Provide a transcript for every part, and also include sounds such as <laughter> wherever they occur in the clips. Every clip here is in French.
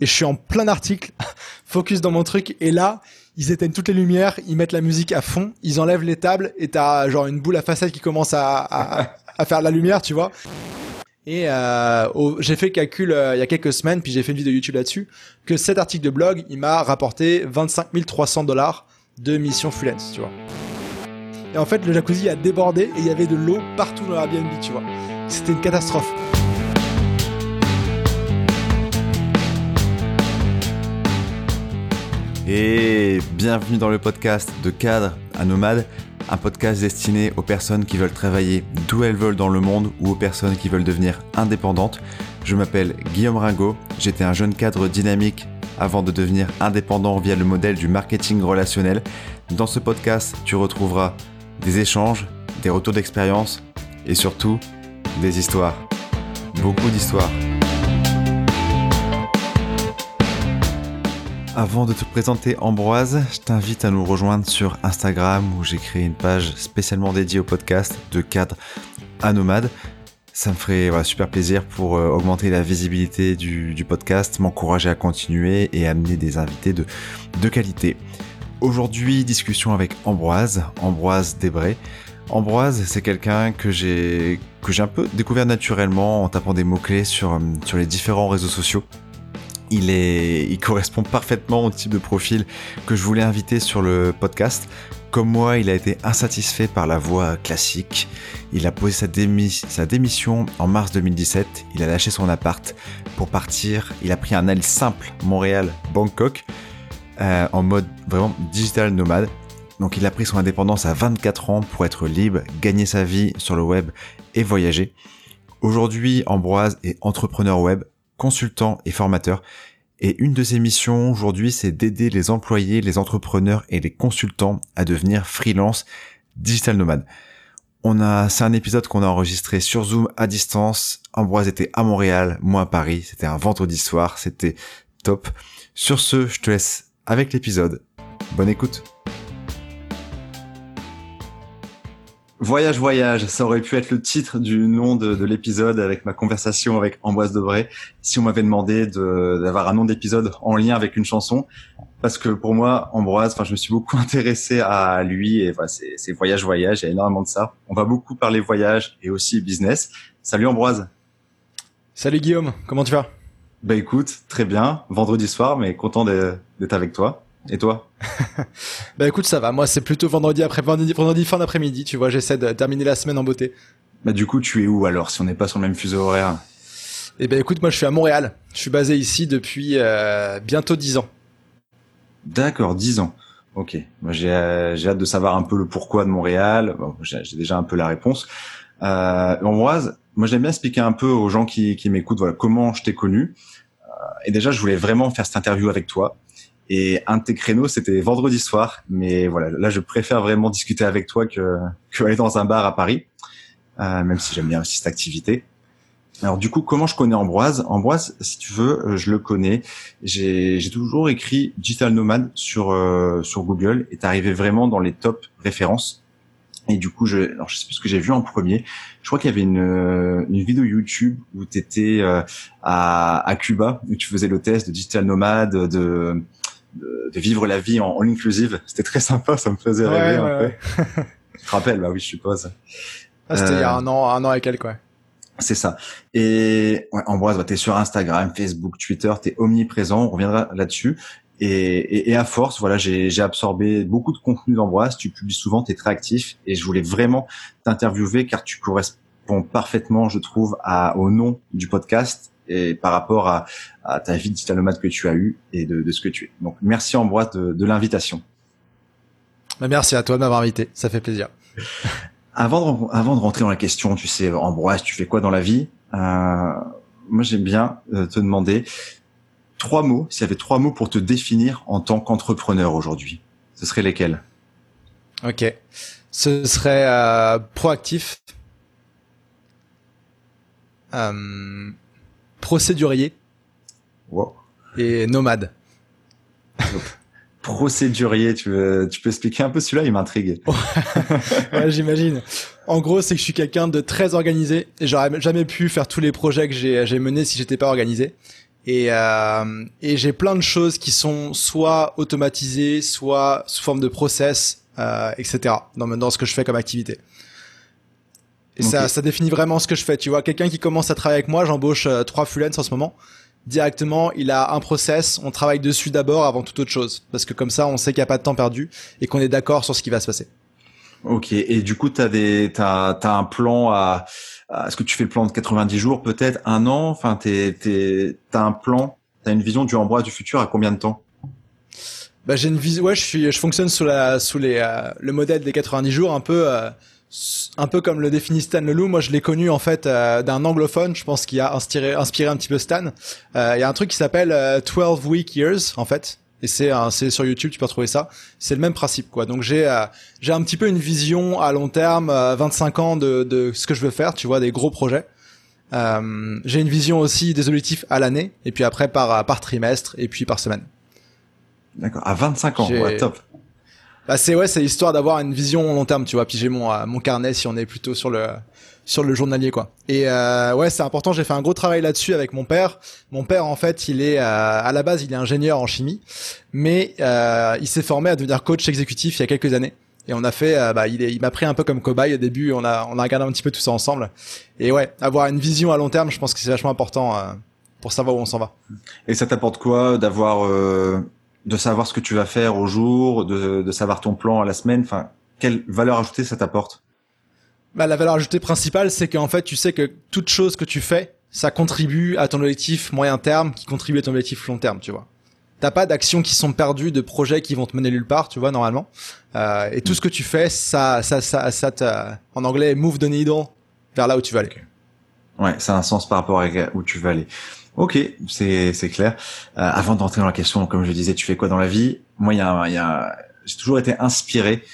et je suis en plein article, <laughs> focus dans mon truc, et là, ils éteignent toutes les lumières, ils mettent la musique à fond, ils enlèvent les tables, et t'as genre une boule à façade qui commence à, à, à faire de la lumière, tu vois. Et euh, j'ai fait le calcul euh, il y a quelques semaines, puis j'ai fait une vidéo YouTube là-dessus, que cet article de blog, il m'a rapporté 25 300 dollars de mission freelance, tu vois. Et en fait, le jacuzzi a débordé et il y avait de l'eau partout dans Airbnb, tu vois. C'était une catastrophe. Et bienvenue dans le podcast de Cadre à Nomade, un podcast destiné aux personnes qui veulent travailler d'où elles veulent dans le monde ou aux personnes qui veulent devenir indépendantes. Je m'appelle Guillaume Ringot, j'étais un jeune cadre dynamique avant de devenir indépendant via le modèle du marketing relationnel. Dans ce podcast, tu retrouveras des échanges, des retours d'expérience et surtout des histoires. Beaucoup d'histoires. Avant de te présenter Ambroise, je t'invite à nous rejoindre sur Instagram où j'ai créé une page spécialement dédiée au podcast de cadre à nomade. Ça me ferait super plaisir pour euh, augmenter la visibilité du, podcast, m'encourager à continuer et amener des invités de, qualité. Aujourd'hui, discussion avec Ambroise, Ambroise Desbray. Ambroise, c'est quelqu'un que j'ai que j'ai un peu découvert naturellement en tapant des mots-clés sur, euh, sur les différents réseaux sociaux. Il, est, il correspond parfaitement au type de profil que je voulais inviter sur le podcast. Comme moi, il a été insatisfait par la voie classique. Il a posé sa, sa démission en mars 2017. Il a lâché son appart pour partir. Il a pris un aile simple Montréal-Bangkok euh, en mode vraiment digital nomade. Donc il a pris son indépendance à 24 ans pour être libre, gagner sa vie sur le web et voyager. Aujourd'hui, Ambroise est entrepreneur web, consultant et formateur. Et une de ses missions aujourd'hui, c'est d'aider les employés, les entrepreneurs et les consultants à devenir freelance digital nomade. On a, c'est un épisode qu'on a enregistré sur Zoom à distance. Ambroise était à Montréal, moi à Paris. C'était un vendredi soir. C'était top. Sur ce, je te laisse avec l'épisode. Bonne écoute. Voyage, voyage, ça aurait pu être le titre du nom de, l'épisode avec ma conversation avec Ambroise Debray, si on m'avait demandé d'avoir un nom d'épisode en lien avec une chanson, parce que pour moi, Ambroise, enfin, je me suis beaucoup <laughs> intéressé à lui et voilà, c'est voyage, voyage, il y a énormément de ça. On va beaucoup parler voyage et aussi business. Salut Ambroise. Salut Guillaume, comment tu vas? Bah écoute, très bien, vendredi soir, mais content d'être avec toi. Et toi <laughs> Bah écoute, ça va. Moi, c'est plutôt vendredi après vendredi, vendredi fin d'après-midi. Tu vois, j'essaie de terminer la semaine en beauté. Bah du coup, tu es où alors si on n'est pas sur le même fuseau horaire? Eh ben écoute, moi je suis à Montréal. Je suis basé ici depuis euh, bientôt 10 ans. D'accord, 10 ans. Ok. Moi j'ai euh, j'ai hâte de savoir un peu le pourquoi de Montréal. Bon, j'ai déjà un peu la réponse. Euh, Ambroise, moi j'aime bien expliquer un peu aux gens qui, qui m'écoutent voilà comment je t'ai connu. Euh, et déjà, je voulais vraiment faire cette interview avec toi et un de tes créneaux, c'était vendredi soir. Mais voilà, là, je préfère vraiment discuter avec toi que, que aller dans un bar à Paris, euh, même si j'aime bien aussi cette activité. Alors du coup, comment je connais Ambroise? Ambroise, si tu veux, euh, je le connais. J'ai toujours écrit Digital Nomad sur euh, sur Google et arrivé vraiment dans les top références. Et du coup, je, alors je sais plus ce que j'ai vu en premier. Je crois qu'il y avait une, euh, une vidéo YouTube où tu étais euh, à, à Cuba, où tu faisais le test de digital nomade, de de, de, vivre la vie en all inclusive. C'était très sympa, ça me faisait rêver un peu. tu te rappelles, bah oui, je suppose. Ah, c'était il y a un an, un an et quelques, ouais. C'est ça. Et ouais, Ambroise, bah, tu es sur Instagram, Facebook, Twitter, tu es omniprésent, on reviendra là-dessus. Et, et, et, à force, voilà, j'ai absorbé beaucoup de contenu d'Ambroise, tu publies souvent, tu es très actif, et je voulais vraiment t'interviewer car tu corresponds parfaitement, je trouve, à, au nom du podcast et par rapport à, à ta vie digital nomade que tu as eue et de, de, ce que tu es. Donc merci Ambroise de, de l'invitation. Bah, merci à toi de m'avoir invité, ça fait plaisir. <laughs> avant, de, avant de rentrer dans la question, tu sais, Ambroise, tu fais quoi dans la vie? Euh, Moi j'aime bien euh, te demander trois mots, s'il y avait trois mots pour te définir en tant qu'entrepreneur aujourd'hui, ce seraient lesquels? Ok, ce serait euh, proactif, euh, procédurier et nomade. <laughs> procédurier, tu, veux, tu peux expliquer un peu celui-là, il m'intrigue. ouais, j'imagine. En gros, c'est que je suis quelqu'un de très organisé et j'aurais jamais pu faire tous les projets que j'ai menés si j'étais pas organisé. Et, euh, et j'ai plein de choses qui sont soit automatisées, soit sous forme de process, euh, etc. Dans, dans ce que je fais comme activité. Et ça, ça définit vraiment ce que je fais. Tu vois, quelqu'un qui commence à travailler avec moi, j'embauche euh, trois freelance en ce moment. Directement, il a un process, on travaille dessus d'abord avant toute autre chose. Parce que comme ça, on sait qu'il n'y a pas de temps perdu et qu'on est d'accord sur ce qui va se passer. Ok, et du coup, tu as, des, t'as, t'as un plan à... Est-ce que tu fais le plan de 90 jours, peut-être un an? Enfin, t'es, t'as un plan, t'as une vision du Ambroise du futur à combien de temps? Bah, j'ai une vision. Ouais, je suis, je fonctionne sous la, sous les, euh, le modèle des 90 jours, un peu, euh, un peu comme le définit Stan Leloup. Moi, je l'ai connu en fait euh, d'un anglophone, je pense, qui a inspiré, inspiré un petit peu Stan. Il y a un truc qui s'appelle 12 Week Years, en fait. Et c'est c'est sur YouTube, tu peux retrouver ça. C'est le même principe, quoi. Donc j'ai j'ai un petit peu une vision à long terme, 25 ans de, de ce que je veux faire, tu vois, des gros projets. Euh, j'ai une vision aussi des objectifs à l'année, et puis après par par trimestre, et puis par semaine. D'accord. À 25 ans, ouais, top. Bah c'est ouais, c'est histoire d'avoir une vision long terme, tu vois. Puis j'ai mon euh, mon carnet si on est plutôt sur le sur le journalier quoi. Et euh, ouais, c'est important. J'ai fait un gros travail là-dessus avec mon père. Mon père en fait, il est euh, à la base, il est ingénieur en chimie, mais euh, il s'est formé à devenir coach exécutif il y a quelques années. Et on a fait, euh, bah, il, il m'a pris un peu comme cobaye au début. On a on a regardé un petit peu tout ça ensemble. Et ouais, avoir une vision à long terme, je pense que c'est vachement important pour savoir où on s'en va. Et ça t'apporte quoi d'avoir de savoir ce que tu vas faire au jour, de, de savoir ton plan à la semaine. Enfin, quelle valeur ajoutée ça t'apporte? Bah, la valeur ajoutée principale, c'est qu'en fait, tu sais que toute chose que tu fais, ça contribue à ton objectif moyen terme, qui contribue à ton objectif long terme, tu vois. T'as pas d'actions qui sont perdues, de projets qui vont te mener nulle part, tu vois, normalement. Euh, et tout ce que tu fais, ça, ça, ça, ça, en anglais, move the needle vers là où tu vas aller. Ouais, ça a un sens par rapport à où tu vas aller. Ok, c'est c'est clair. Euh, avant d'entrer dans la question, comme je disais, tu fais quoi dans la vie? Moi, y a, y a j'ai toujours été inspiré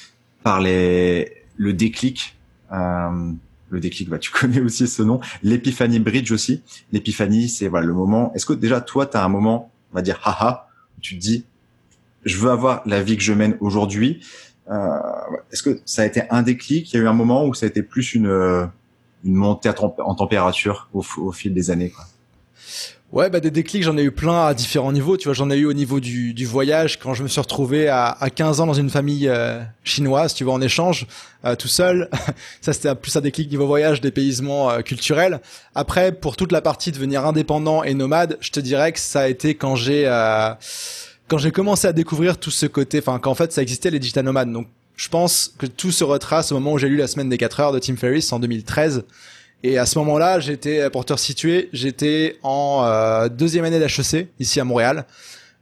par les le déclic. Euh, le déclic, bah, tu <laughs> connais aussi ce nom. L'épiphanie bridge aussi. L'épiphanie, c'est voilà le moment. Est-ce que déjà toi, tu as un moment, on va dire, haha, où tu te dis, je veux avoir la vie que je mène aujourd'hui? Euh, Est-ce que ça a été un déclic? Il y a eu un moment où ça a été plus une une montée en température au, au fil des années. Quoi? Ouais, bah des déclics, j'en ai eu plein à différents niveaux. Tu vois, j'en ai eu au niveau du, du voyage quand je me suis retrouvé à, à 15 ans dans une famille euh, chinoise, tu vois, en échange, euh, tout seul. <laughs> ça, c'était plus un déclic niveau voyage, dépaysement euh, culturel. Après, pour toute la partie devenir indépendant et nomade, je te dirais que ça a été quand j'ai quand j'ai commencé à découvrir tout ce côté, enfin, qu'en fait, ça existait les digital nomades. Donc, je pense que tout se retrace au moment où j'ai lu la semaine des 4 heures de Tim Ferriss en 2013 et à ce moment-là, j'étais, pour te resituer, j'étais en euh, deuxième année d'HEC, ici à Montréal.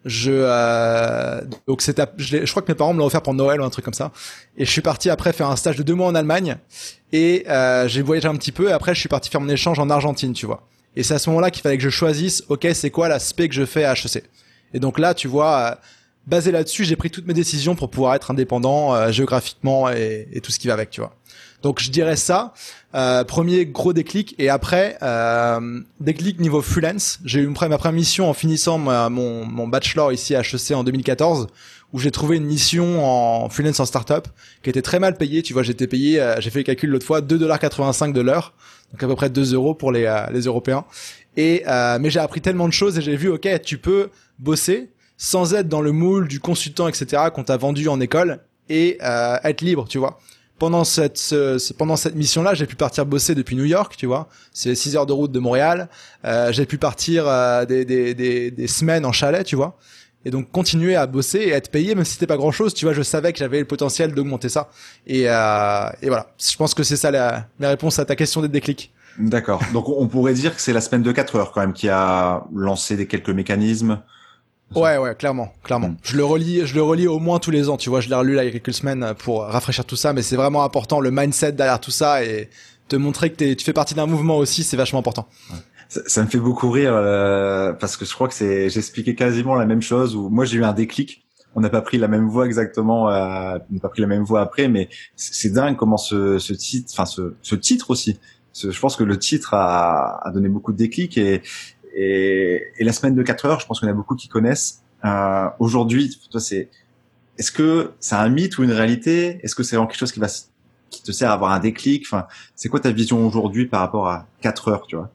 Je euh, donc c'était je, je, crois que mes parents me l'ont offert pour Noël ou un truc comme ça. Et je suis parti après faire un stage de deux mois en Allemagne. Et euh, j'ai voyagé un petit peu. Et après je suis parti faire mon échange en Argentine tu vois. Et c'est à ce moment-là qu'il fallait que je choisisse ok c'est quoi l'aspect que je fais à HEC et donc là tu vois euh, basé là-dessus j'ai pris toutes mes décisions pour pouvoir être indépendant euh, géographiquement et tout ce qui va avec tu vois donc je dirais ça. Euh, premier gros déclic et après euh, déclic niveau freelance. J'ai eu ma première mission en finissant mon, mon bachelor ici à HEC en 2014 où j'ai trouvé une mission en freelance en startup qui était très mal payée. Tu vois, j'étais payé, euh, j'ai fait le calcul l'autre fois, 2,85$ de l'heure, donc à peu près 2 euros pour les, euh, les Européens. Et euh, mais j'ai appris tellement de choses et j'ai vu, ok, tu peux bosser sans être dans le moule du consultant, etc. qu'on t'a vendu en école et être libre, tu vois pendant cette ce, pendant cette mission là j'ai pu partir bosser depuis New York tu vois. C'est 6 heures de route de Montréal. Euh, j'ai pu partir euh, des, semaines en chalet tu vois. Et donc continuer à bosser et être payé même si c'était pas grand chose tu vois je savais que j'avais le potentiel d'augmenter ça. Et, euh, et voilà. Je pense que c'est ça la, la réponse à ta question des déclics. D'accord. Donc on pourrait dire que c'est la semaine de 4 heures quand même qui a lancé des quelques mécanismes Ouais, ouais, clairement, clairement. Mm. Je le relis, je le relis au moins tous les ans. Tu vois, je l'ai relu là il y a quelques semaines pour rafraîchir tout ça, mais c'est vraiment important le mindset derrière tout ça et te montrer que tu fais partie d'un mouvement aussi, c'est vachement important. Ça, me fait beaucoup rire euh, parce que je crois que c'est, j'expliquais quasiment la même chose. Où moi j'ai eu un déclic. On n'a pas pris la même voie exactement, euh, on n'a pas pris la même voie après, mais c'est dingue comment ce, ce titre, enfin ce, ce titre aussi. je pense que le titre a, a donné beaucoup de déclics et, et, et, la semaine de 4 heures, je pense qu'on a beaucoup qui connaissent. Euh, Aujourd'hui, toi, c'est est-ce que c'est un mythe ou une réalité? Est-ce que c'est vraiment quelque chose qui va qui te sert à avoir un déclic? Enfin, c'est quoi ta vision aujourd'hui par rapport à 4 heures, tu vois?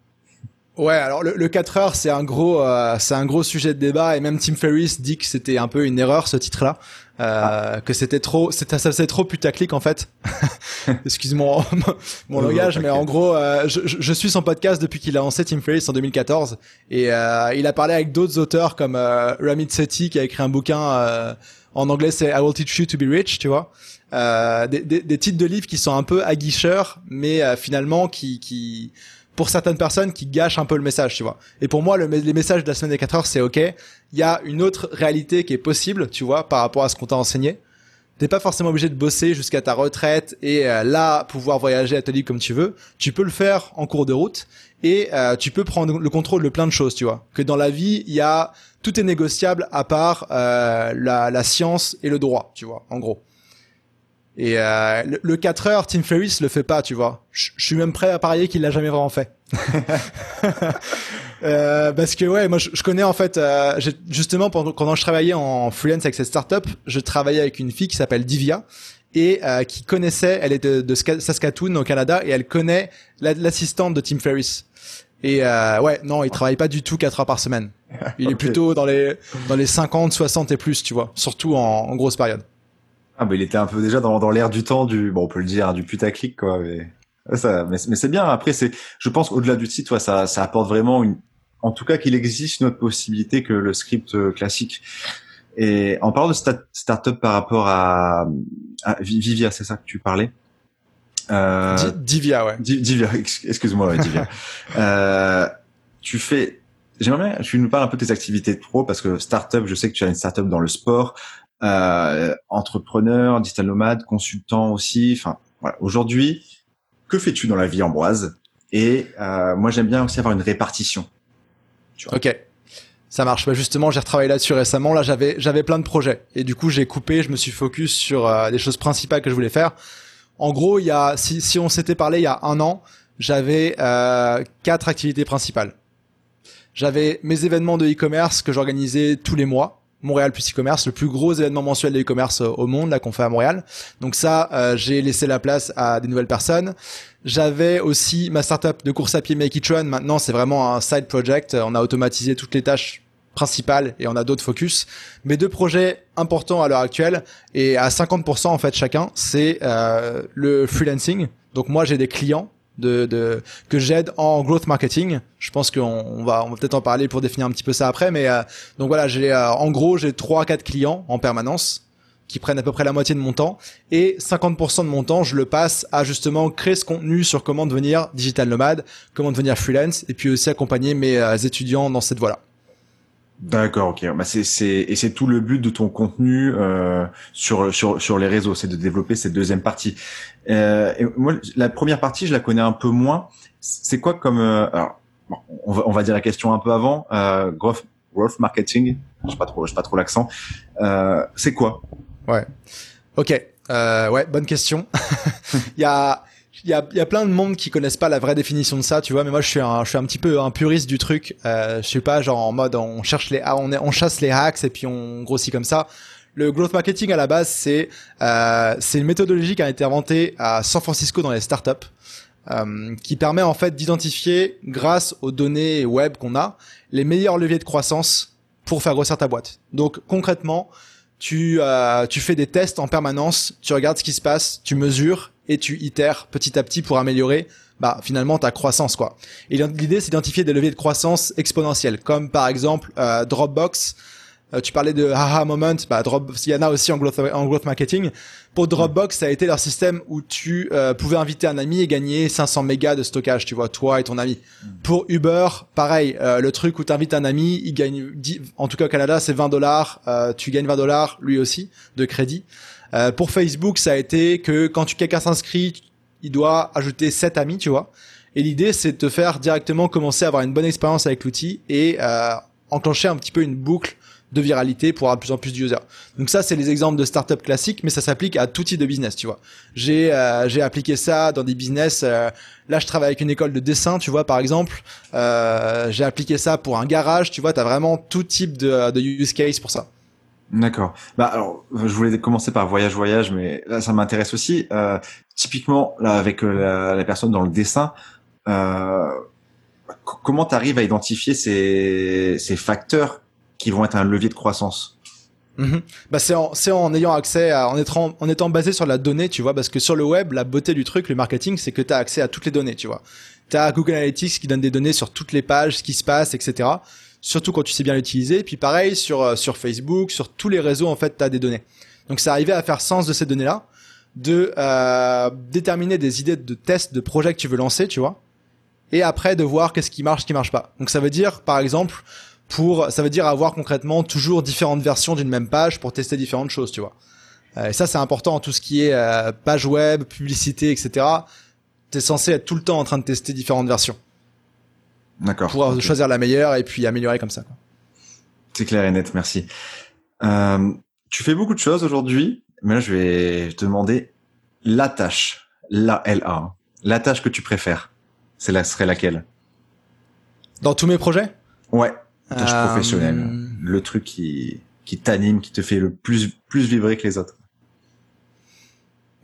Ouais, alors le, 4 heures, c'est un gros, euh, c'est un gros sujet de débat. Et même Tim Ferriss dit que c'était un peu une erreur ce titre-là, ah. que c'était trop, c'était ça faisait trop putaclic en fait. <laughs> Excuse-moi mon, langage, mais en gros, euh, je, je, suis son podcast depuis qu'il a lancé Tim Ferriss en 2014 et euh, il a parlé avec d'autres auteurs comme euh, Ramit Sethi qui a écrit un bouquin en anglais, c'est I Will Teach You to Be Rich, tu vois. Des, des, des, titres de livres qui sont un peu aguicheurs, mais finalement qui, qui pour certaines personnes qui gâchent un peu le message, tu vois. Et pour moi, le, les messages de la semaine des 4 heures, c'est ok. Il y a une autre réalité qui est possible, tu vois, par rapport à ce qu'on t'a enseigné. T'es pas forcément obligé de bosser jusqu'à ta retraite et euh, là pouvoir voyager à ta comme tu veux. Tu peux le faire en cours de route et euh, tu peux prendre le contrôle de plein de choses, tu vois. Que dans la vie, il y a tout est négociable à part euh, la, la science et le droit, tu vois, en gros. Et euh, le, 4 heures, Tim Ferriss le fait pas, tu vois. Je suis même prêt à parier qu'il l'a jamais vraiment fait. <laughs> euh, parce que ouais, moi je, connais en fait, euh, justement pendant quand je travaillais en freelance avec cette startup, je travaillais avec une fille qui s'appelle Divia et euh, qui connaissait, elle est de, de, Saskatoon au Canada et elle connaît l'assistante de Tim Ferriss. Et euh, ouais, non, il travaille pas du tout 4 heures par semaine. Il est <laughs> plutôt dans les dans les 50, 60 et plus, tu vois, surtout en, en grosse période. Ah bah il était un peu déjà dans, dans l'air du temps du bon on peut le dire du putaclic quoi mais ça mais, mais c'est bien. Après c'est je pense au-delà du titre ça ça apporte vraiment une en tout cas qu'il existe une autre possibilité que le script euh, classique. Et en parlant de start startup par rapport à, Vivia c'est ça que tu parlais? Euh, Divia ouais. Divia excuse-moi ouais, Divia. <laughs> Euh, tu fais J'aimerais bien tu nous parles un peu de tes activités de pro parce que startup, je sais que tu as une startup dans le sport, euh, entrepreneur, digital nomade, consultant aussi. Enfin, voilà. Aujourd'hui, que fais-tu dans la vie, Ambroise? Et euh, moi, j'aime bien aussi avoir une répartition. Tu vois. Ok. Ça marche. Bah justement, j'ai retravaillé là-dessus récemment. Là, j'avais j'avais plein de projets et du coup, j'ai coupé. Je me suis focus sur euh, les choses principales que je voulais faire. En gros, il y a si si on s'était parlé il y a un an, j'avais euh, quatre activités principales. J'avais mes événements de e-commerce que j'organisais tous les mois. Montréal plus e-commerce, le plus gros événement mensuel de e-commerce euh, au monde là qu'on fait à Montréal. Donc ça, euh, j'ai laissé la place à des nouvelles personnes. J'avais aussi ma startup de course à pied Make It Run. Maintenant, c'est vraiment un side project. On a automatisé toutes les tâches principales et on a d'autres focus. Mes deux projets importants à l'heure actuelle et à 50% en fait chacun, c'est euh, le freelancing. Donc moi, j'ai des clients de, de que j'aide en growth marketing. Je pense qu'on on va on va peut-être en parler pour définir un petit peu ça après, mais euh, donc voilà, j'ai euh, en gros j'ai trois quatre clients en permanence qui prennent à peu près la moitié de mon temps et 50% de mon temps je le passe à justement créer ce contenu sur comment devenir digital nomade, comment devenir freelance et puis aussi accompagner mes euh, étudiants dans cette voie-là. D'accord, ok. Bah c'est c'est et c'est tout le but de ton contenu euh, sur sur sur les réseaux, c'est de développer cette deuxième partie. Euh, et moi, la première partie, je la connais un peu moins. C'est quoi comme euh, alors on va on va dire la question un peu avant euh, growth growth marketing. Je sais pas trop, sais pas trop l'accent. Euh, c'est quoi? Ouais. Ok. Euh, ouais, bonne question. <laughs> Il y a il y a, y a plein de monde qui connaissent pas la vraie définition de ça, tu vois. Mais moi, je suis un, je suis un petit peu un puriste du truc. Euh, je suis pas genre en mode on cherche les, on, on chasse les hacks et puis on grossit comme ça. Le growth marketing à la base, c'est euh, c'est une méthodologie qui a été inventée à San Francisco dans les startups, euh, qui permet en fait d'identifier, grâce aux données web qu'on a, les meilleurs leviers de croissance pour faire grossir ta boîte. Donc concrètement, tu euh, tu fais des tests en permanence, tu regardes ce qui se passe, tu mesures et tu itères petit à petit pour améliorer bah finalement ta croissance quoi. Et l'idée c'est d'identifier des leviers de croissance exponentiels comme par exemple euh, Dropbox euh, tu parlais de haha moment, bah Drop, il y en a aussi en growth, en growth marketing. Pour Dropbox, ça a été leur système où tu euh, pouvais inviter un ami et gagner 500 mégas de stockage, tu vois, toi et ton ami. Mm. Pour Uber, pareil, euh, le truc où tu invites un ami, il gagne, en tout cas au Canada, c'est 20 dollars, tu gagnes 20 dollars lui aussi de crédit. Pour Facebook, ça a été que quand quelqu'un s'inscrit, il doit ajouter 7 amis, tu vois. Et l'idée, c'est de te faire directement commencer à avoir une bonne expérience avec l'outil et enclencher un petit peu une boucle de viralité pour avoir de plus en plus d'users. Donc ça, c'est les exemples de startups classiques, mais ça s'applique à tout type de business, tu vois. J'ai euh, j'ai appliqué ça dans des business. Euh, là, je travaille avec une école de dessin, tu vois, par exemple. Euh, j'ai appliqué ça pour un garage, tu vois. T'as vraiment tout type de, de use case pour ça. D'accord. Bah alors, je voulais commencer par voyage voyage, mais là, ça m'intéresse aussi. typiquement, là, avec la, la, personne dans le dessin. Euh, comment tu arrives à identifier ces, ces facteurs qui vont être un levier de croissance? Mhm. Bah c'est en, en ayant accès à, en étant, en étant basé sur la donnée, tu vois, parce que sur le web, la beauté du truc, le marketing, c'est que tu as accès à toutes les données, tu vois. Tu as Google Analytics qui donne des données sur toutes les pages, ce qui se passe, etc. Surtout quand tu sais bien l'utiliser. Puis pareil, sur, euh, sur Facebook, sur tous les réseaux, en fait, tu as des données. Donc c'est arrivé à faire sens de ces données-là, de euh, déterminer des idées de tests, de projets que tu veux lancer, tu vois. Et après, de voir qu'est-ce qui marche, ce qui marche pas. Donc ça veut dire, par exemple, pour, ça veut dire avoir concrètement toujours différentes versions d'une même page pour tester différentes choses, tu vois. Euh, et ça, c'est important. Tout ce qui est euh, page web, publicité, etc. T'es censé être tout le temps en train de tester différentes versions. D'accord. Pour okay. choisir la meilleure et puis améliorer comme ça. C'est clair et net, merci. Euh, tu fais beaucoup de choses aujourd'hui, mais là, je vais te demander la tâche, la LA, la tâche que tu préfères. C'est la serait laquelle? Dans tous mes projets? Ouais, tâche euh... professionnelle, le truc qui qui t'anime, qui te fait le plus plus vibrer que les autres.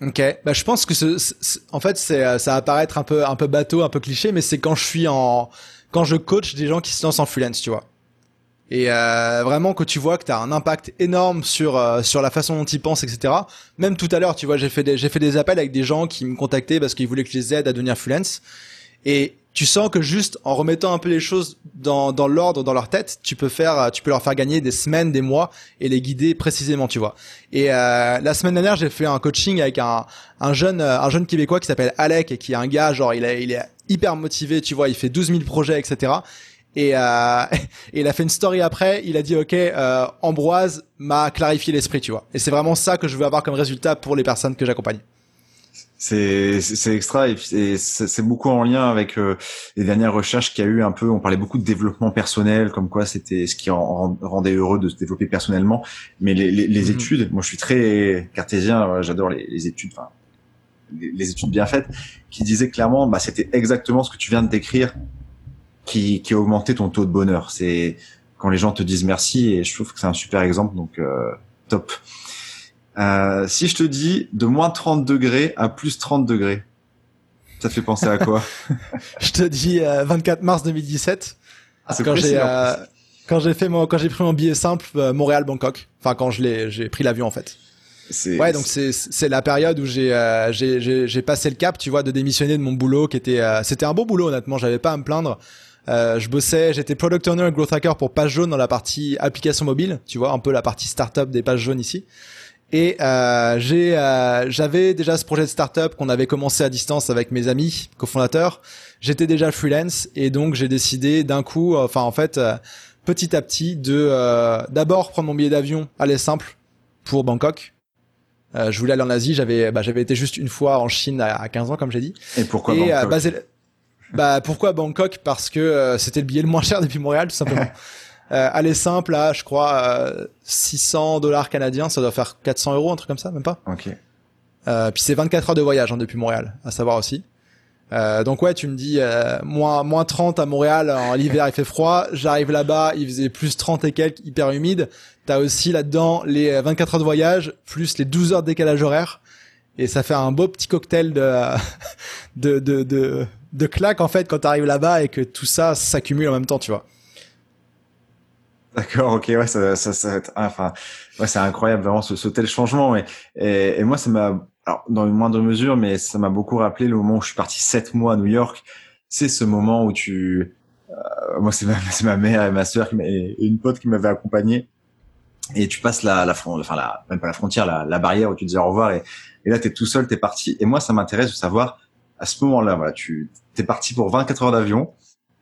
Ok, bah je pense que ce, ce, en fait c'est ça va paraître un peu un peu bateau, un peu cliché, mais c'est quand je suis en quand je coach des gens qui se lancent en freelance, tu vois. Et euh, vraiment que tu vois que tu as un impact énorme sur euh, sur la façon dont ils pensent, etc. Même tout à l'heure, tu vois, j'ai fait des j'ai fait des appels avec des gens qui me contactaient parce qu'ils voulaient que je les aide à devenir freelance. Et tu sens que juste en remettant un peu les choses dans, dans l'ordre dans leur tête, tu peux faire, tu peux leur faire gagner des semaines, des mois et les guider précisément, tu vois. Et euh, la semaine dernière, j'ai fait un coaching avec un, un jeune un jeune québécois qui s'appelle Alec et qui est un gars genre il est il est hyper motivé, tu vois, il fait 12 000 projets, etc. Et, euh, <laughs> et il a fait une story après, il a dit ok, euh, Ambroise m'a clarifié l'esprit, tu vois. Et c'est vraiment ça que je veux avoir comme résultat pour les personnes que j'accompagne c'est c'est extra et c'est beaucoup en lien avec euh, les dernières recherches qu'il y a eu un peu. On parlait beaucoup de développement personnel comme quoi c'était ce qui en, rendait heureux de se développer personnellement. Mais les, les, les mm -hmm. études moi je suis très cartésien j'adore les, les, études enfin les, études bien faites qui disaient clairement bah c'était exactement ce que tu viens de décrire qui qui a augmenté ton taux de bonheur. C'est quand les gens te disent merci et je trouve que c'est un super exemple donc euh, top euh, si je te dis de moins 30 degrés à plus 30 degrés, ça te fait penser à quoi? <laughs> Je te dis euh, 24 mars 2017. Ah, quand j'ai euh, quand j'ai fait mon quand j'ai pris mon billet simple euh, Montréal Bangkok. Enfin quand je l'ai j'ai pris l'avion en fait. Ouais donc c'est c'est la période où j'ai euh, j'ai passé le cap tu vois de démissionner de mon boulot qui était c'était un beau boulot honnêtement j'avais pas à me plaindre. Euh, je bossais, j'étais product owner et growth hacker pour Page Jaune dans la partie application mobile, tu vois, un peu la partie startup des pages jaunes ici. Et euh, j'ai, euh, j'avais déjà ce projet de startup qu'on avait commencé à distance avec mes amis cofondateurs. J'étais déjà freelance et donc j'ai décidé d'un coup, enfin en fait, euh, petit à petit, de euh, d'abord prendre mon billet d'avion, aller simple pour Bangkok. Euh, je voulais aller en Asie. J'avais, bah, j'avais été juste une fois en Chine à, à 15 ans, comme j'ai dit. Et pourquoi et, Bangkok? Bah pourquoi Bangkok? Parce que c'était le billet le moins cher depuis Montréal, tout simplement. <laughs> Euh, aller simple là, je crois, euh, 600 dollars canadiens, ça doit faire 400 euros, un truc comme ça, même pas. Ok. Euh, puis c'est 24 heures de voyage hein, depuis Montréal, à savoir aussi. Euh, donc ouais, tu me dis euh, moins moins 30 à Montréal en <laughs> l'hiver, il fait froid. J'arrive là-bas, il faisait plus 30 et quelques, hyper humide. T'as aussi là-dedans les 24 heures de voyage plus les 12 heures de décalage horaire, et ça fait un beau petit cocktail de <laughs> de de de, de claques en fait quand t'arrives là-bas et que tout ça s'accumule en même temps, tu vois. D'accord, ok, ouais, ça, ça, ça enfin, ouais, c'est incroyable vraiment ce, ce, tel changement. Mais, et, et moi, ça m'a, alors dans une moindre mesure, mais ça m'a beaucoup rappelé le moment où je suis parti sept mois à New York. C'est ce moment où tu, euh, moi, c'est ma, <laughs> c'est ma mère et ma sœur et une pote qui m'avait accompagné. Et tu passes la, la, enfin, la, même pas la frontière, la, la barrière où tu dis au revoir. Et, et là, t'es tout seul, t'es parti. Et moi, ça m'intéresse de savoir à ce moment-là, voilà, tu t'es parti pour 24 heures d'avion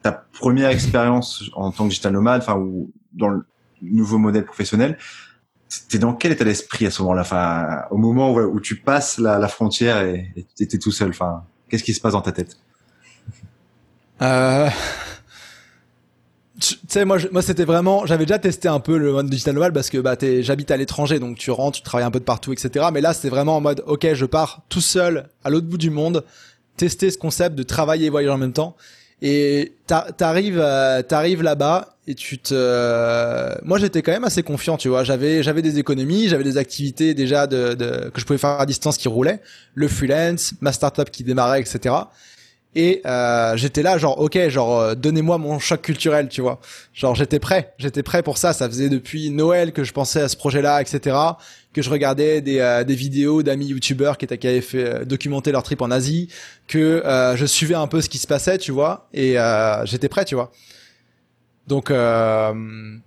ta première expérience en tant que digital nomade, enfin, ou dans le nouveau modèle professionnel, t'es dans quel état d'esprit à ce moment-là, enfin, au moment où, tu passes la, frontière et t'es tout seul, enfin, qu'est-ce qui se passe dans ta tête? Euh... Tu sais, moi, moi, c'était vraiment, j'avais déjà testé un peu le mode digital nomade parce que bah, j'habite à l'étranger, donc tu rentres, tu travailles un peu de partout, etc. Mais là, c'était vraiment en mode, ok, je pars tout seul à l'autre bout du monde, tester ce concept de travailler et voyager en même temps. Et t'arrives, euh, t'arrives là-bas et tu te. Euh, moi, j'étais quand même assez confiant, tu vois. J'avais, j'avais des économies, j'avais des activités déjà de, de, que je pouvais faire à distance qui roulaient, le freelance, ma startup qui démarrait, etc. Et euh, j'étais là, genre, ok, genre, euh, donnez-moi mon choc culturel, tu vois. Genre, j'étais prêt, j'étais prêt pour ça. Ça faisait depuis Noël que je pensais à ce projet-là, etc. Que je regardais des, euh, des vidéos d'amis youtubeurs qui, qui avaient fait euh, documenter leur trip en Asie, que je suivais un peu ce qui se passait, tu vois. Et j'étais prêt, tu vois. Donc, euh,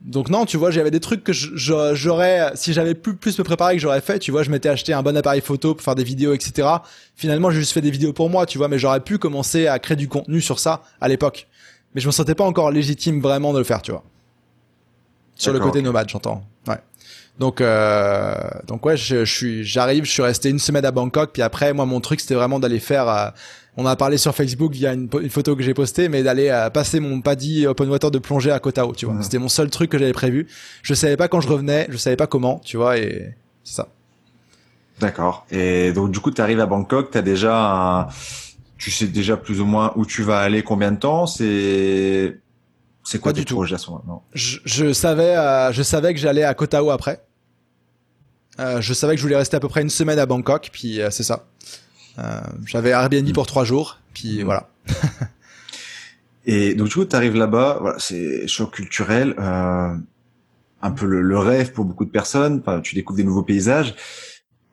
donc non, tu vois, j'avais des trucs que j'aurais, si j'avais plus plus me préparer que j'aurais fait, tu vois, je m'étais acheté un bon appareil photo pour faire des vidéos, etc. Finalement, j'ai juste fait des vidéos pour moi, tu vois, mais j'aurais pu commencer à créer du contenu sur ça à l'époque. Mais je me sentais pas encore légitime vraiment de le faire, tu vois. Sur le côté nomade, j'entends. Ouais. Donc, euh, donc ouais, je, je suis, j'arrive, je suis resté une semaine à Bangkok, puis après, moi, mon truc, c'était vraiment d'aller faire. Euh, on a parlé sur Facebook via une, photo que j'ai postée, mais d'aller euh, passer mon paddy open water de plongée à Koh Tao, tu vois. C'était mon seul truc que j'avais prévu. Je savais pas quand je revenais, je savais pas comment, tu vois, et c'est ça. D'accord. Et donc du coup, tu arrives à Bangkok, tu as déjà un... tu sais déjà plus ou moins où tu vas aller, combien de temps, c'est c'est quoi du tout projet je, je, savais euh, je savais que j'allais à Koh Tao après. Euh, je savais que je voulais rester à peu près une semaine à Bangkok, puis euh, c'est ça. Euh, j'avais Airbnb pour trois jours, puis mm. voilà. <laughs> Et donc du coup, tu arrives là-bas, voilà, c'est choc culturel, euh, un peu le, rêve pour beaucoup de personnes. Enfin, tu découvres des nouveaux paysages.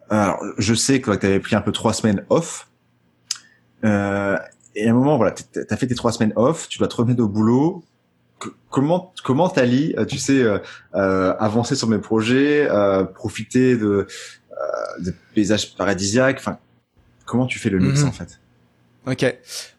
Alors, je sais que tu avais pris un peu trois semaines off. Euh, et à un moment, voilà, tu as fait tes trois semaines off, tu dois te remettre au boulot. comment comment t'allies, tu sais, euh, avancer sur mes projets, profiter de, de paysages paradisiaques. Enfin, Comment tu fais le mix mhm. en fait? Ok.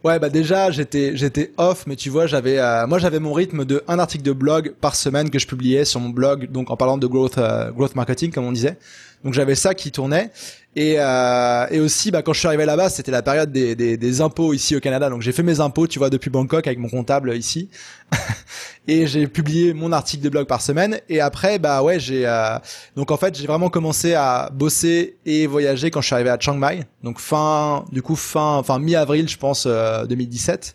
Ouais, bah déjà j'étais j'étais off, mais tu vois j'avais euh, moi j'avais mon rythme de un article de blog par semaine que je publiais sur mon blog, donc en parlant de growth euh, growth marketing comme on disait. Donc j'avais ça qui tournait et, euh, et aussi, bah, quand je suis arrivé là-bas, c'était la période des, des, des, impôts ici au Canada. Donc j'ai fait mes impôts, tu vois, depuis Bangkok avec mon comptable ici. <laughs> et j'ai publié mon article de blog par semaine. Et après, bah ouais, j'ai euh... donc en fait j'ai vraiment commencé à bosser et voyager quand je suis arrivé à Chiang Mai. Donc fin, du coup fin, enfin mi-avril, je pense, euh, 2017.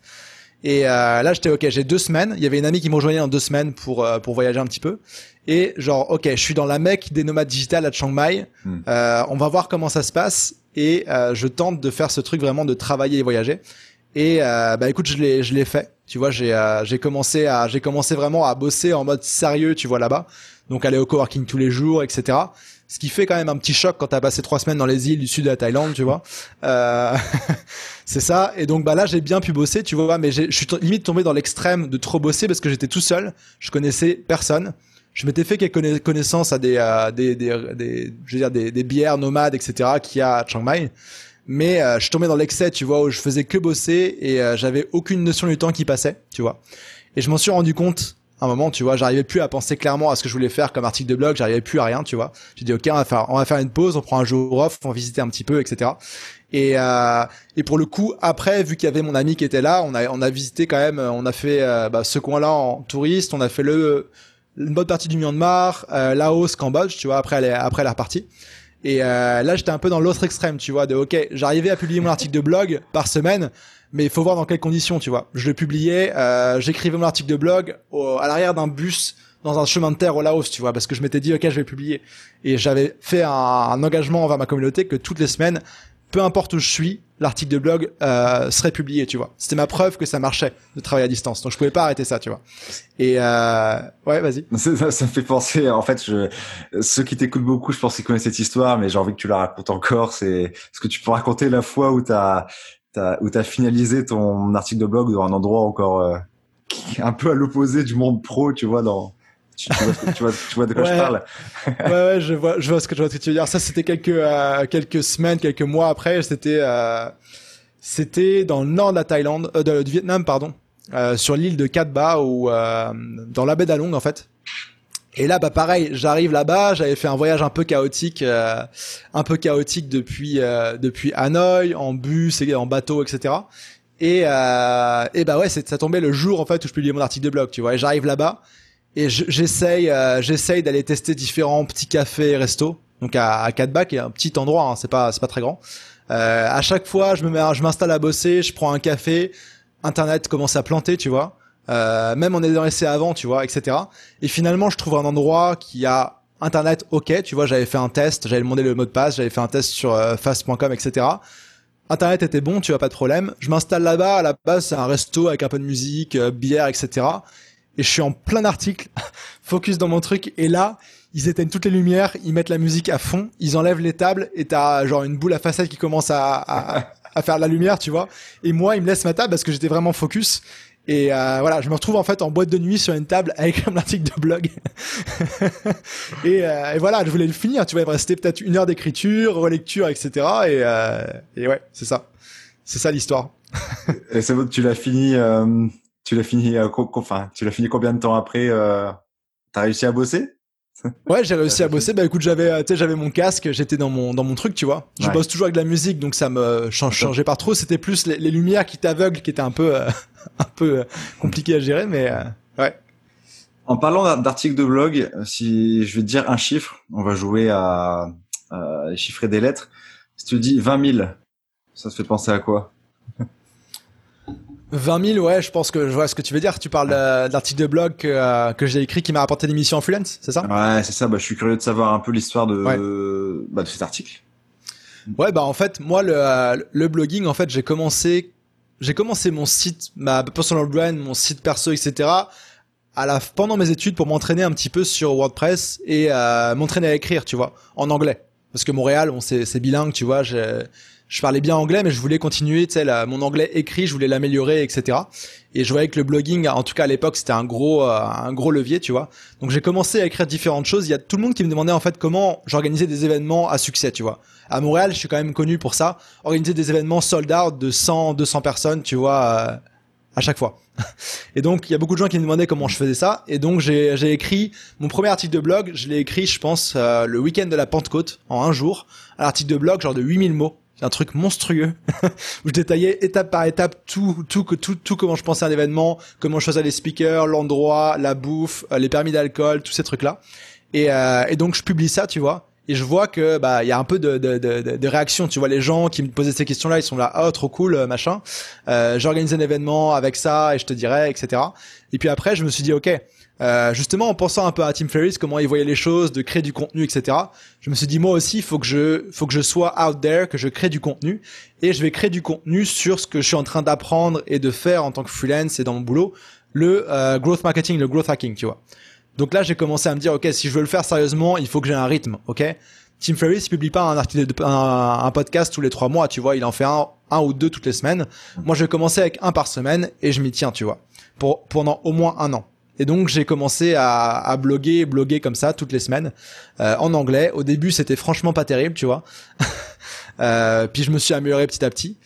Et euh, là, j'étais ok. J'ai deux semaines. Il y avait une amie qui me rejoignait en deux semaines pour euh, pour voyager un petit peu. Et genre, ok, je suis dans la mecque des nomades digitales à Chiang Mai. Hmm. Euh, on va voir comment ça se passe. Et euh, je tente de faire ce truc vraiment de travailler et voyager. Et euh, bah écoute, je l'ai je l'ai fait. Tu vois, j'ai j'ai commencé à j'ai commencé vraiment à bosser en mode sérieux. Tu vois là-bas. Donc aller au coworking tous les jours, etc. Ce qui fait quand même un petit choc quand t'as passé trois semaines dans les îles du sud de la Thaïlande, tu vois. Euh, <laughs> c'est ça. Et donc bah là j'ai bien pu bosser, tu vois, mais je suis limite tombé dans l'extrême de trop bosser parce que j'étais tout seul, je connaissais personne. Je m'étais fait quelques connaissances à des, je veux dire des, bières nomades, etc. qu'il y a à Chiang Mai. Mais euh, je tombé dans l'excès, tu vois, où je faisais que bosser et euh, j'avais aucune notion du temps qui passait, tu vois. Et je m'en suis rendu compte un moment, tu vois, j'arrivais plus à penser clairement à ce que je voulais faire comme article de blog, j'arrivais plus à rien, tu vois. J'ai dit ok, on va faire, on va faire une pause, on prend un jour off, on va visiter un petit peu, etc. Et euh, et pour le coup, après, vu qu'il y avait mon ami qui était là, on a on a visité quand même, on a fait euh, bah, ce coin-là en touriste, on a fait le une bonne partie du Myanmar, euh, Laos, Cambodge, tu vois. Après elle après la repartie. Et euh, là, j'étais un peu dans l'autre extrême, tu vois, de ok, j'arrivais à publier mon article de blog par semaine mais il faut voir dans quelles conditions, tu vois. Je le publiais, euh, j'écrivais mon article de blog à l'arrière d'un bus dans un chemin de terre au Laos, tu vois, parce que je m'étais dit ok, je vais publier. Et j'avais fait un, engagement envers ma communauté que toutes les semaines, peu importe où je suis, l'article de blog euh, serait publié, tu vois. C'était ma preuve que ça marchait de travailler à distance. Donc je pouvais pas arrêter ça, tu vois. Et euh, ouais, vas-y. <laughs> Ça, ça, me fait penser, en fait, je, ceux qui t'écoutent beaucoup, je pense qu'ils connaissent cette histoire, mais j'ai envie que tu la racontes encore. C'est ce que tu peux raconter la fois où t'as où tu as finalisé ton article de blog dans un endroit encore euh, un peu à l'opposé du monde pro, tu vois, dans tu, vois, tu, vois, de quoi je parle. ouais, ouais, je vois, je vois ce que je vois ce que tu veux dire. Ça, c'était quelques euh, quelques semaines, quelques mois après. C'était euh, c'était dans le nord de la Thaïlande, de, du Vietnam, pardon, sur l'île de Cat Ba ou dans la baie d'Along en fait. Et là, bah pareil, j'arrive là-bas, j'avais fait un voyage un peu chaotique, euh, un peu chaotique depuis euh, depuis Hanoï, en bus et en bateau, etc. Et euh, et bah ouais, ça tombait le jour en fait où je publiais mon article de blog, tu vois. Et j'arrive là-bas et j'essaye euh, j'essaye d'aller tester différents petits cafés et restos. Donc à, à Katba, qui est un petit endroit, hein, c'est pas c'est pas très grand. Euh, à chaque fois, je me mets, je m'installe à bosser, je prends un café, Internet commence à planter, tu vois. Euh, même en ayant essayé avant, tu vois, etc. Et finalement, je trouve un endroit qui a Internet ok, tu vois, j'avais fait un test, j'avais demandé le mot de passe, j'avais fait un test sur euh, fast.com, etc. Internet était bon, tu as pas de problème. Je m'installe là-bas. À la base, c'est un resto avec un peu de musique, euh, bière, etc. Et je suis en plein article, <laughs> focus dans mon truc. Et là, ils éteignent toutes les lumières, ils mettent la musique à fond, ils enlèvent les tables et t'as genre une boule à façade qui commence à, à, à faire la lumière, tu vois. Et moi, ils me laissent ma table parce que j'étais vraiment focus. Et euh, voilà, je me retrouve en fait en boîte de nuit sur une table avec un article de blog. <laughs> et, euh, et, voilà, je voulais le finir. Tu vois, il me restait peut-être une heure d'écriture, relecture, etc. Et, euh, et ouais, c'est ça. C'est ça l'histoire. <laughs> et c'est bon, tu l'as fini. Euh, tu l'as fini. Euh, enfin, tu l'as fini combien de temps après euh, T'as réussi à bosser? Ouais, j'ai réussi <laughs> à bosser. Bah écoute, j'avais, tu sais, j'avais mon casque, j'étais dans mon dans mon truc, tu vois. Je bosse toujours avec de la musique, donc ça me changeait pas trop. C'était plus les, les, lumières qui t'aveuglent, qui étaient un peu <laughs> un peu compliqué à gérer, mais ouais. En parlant d'articles de blog, si je vais te dire un chiffre, on va jouer à, à chiffrer des lettres. Si tu dis 20 000, ça te fait penser à quoi? <laughs> 20 000, ouais, je pense que je vois ce que tu veux dire. Tu parles d'article de blog que, euh, que j'ai écrit qui m'a rapporté des missions en freelance, c'est ça? Ouais, c'est ça. Bah, je suis curieux de savoir un peu l'histoire de, bah, de cet article. Ouais, bah en fait, moi, le, le blogging, en fait, j'ai commencé, j'ai commencé mon site, ma personal brand, mon site perso, etc. À la, pendant mes études pour m'entraîner un petit peu sur WordPress et euh, m'entraîner à écrire, tu vois, en anglais. Parce que Montréal, on c'est bilingue, tu vois. J'ai je parlais bien anglais, mais je voulais continuer, tu sais, mon anglais écrit, je voulais l'améliorer, etc. Et je voyais que le blogging, en tout cas à l'époque, c'était un gros, euh, un gros levier, tu vois. Donc j'ai commencé à écrire différentes choses. Il y a tout le monde qui me demandait en fait comment j'organisais des événements à succès, tu vois. À Montréal, je suis quand même connu pour ça, organiser des événements sold out de 100, 200 personnes, tu vois, euh, à chaque fois. <laughs> Et donc il y a beaucoup de gens qui me demandaient comment je faisais ça. Et donc j'ai écrit mon premier article de blog, je l'ai écrit, je pense, euh, le week-end de la Pentecôte, en un jour, un article de blog genre de 8000 mots un truc monstrueux <laughs> où je détaillais étape par étape tout, tout, tout, tout comment je pensais à un événement, comment je faisais les speakers, l'endroit, la bouffe, euh, les permis d'alcool, tous ces trucs-là. Et, euh, et donc je publie ça, tu vois. Et je vois que bah il y a un peu de, de, de, de, réaction. Tu vois les gens qui me posaient ces questions-là, ils sont là, oh trop cool, euh, machin. Euh, J'organise un événement avec ça et je te dirais, etc. Et puis après, je me suis dit, ok, euh, justement en pensant un peu à Tim Ferriss, comment il voyait les choses, de créer du contenu, etc. Je me suis dit moi aussi, faut que je, faut que je sois out there, que je crée du contenu, et je vais créer du contenu sur ce que je suis en train d'apprendre et de faire en tant que freelance et dans mon boulot, le euh, growth marketing, le growth hacking, tu vois. Donc là, j'ai commencé à me dire, ok, si je veux le faire sérieusement, il faut que j'ai un rythme, ok. Tim Ferriss, il publie pas un article, un, un, podcast tous les trois mois, tu vois, il en fait un, un ou deux toutes les semaines. Moi, je vais commencer avec un par semaine et je m'y tiens, tu vois, pour pendant au moins un an. Et donc j'ai commencé à, à, bloguer, bloguer comme ça toutes les semaines euh, en anglais. Au début c'était franchement pas terrible, tu vois. <laughs> euh, puis je me suis amélioré petit à petit.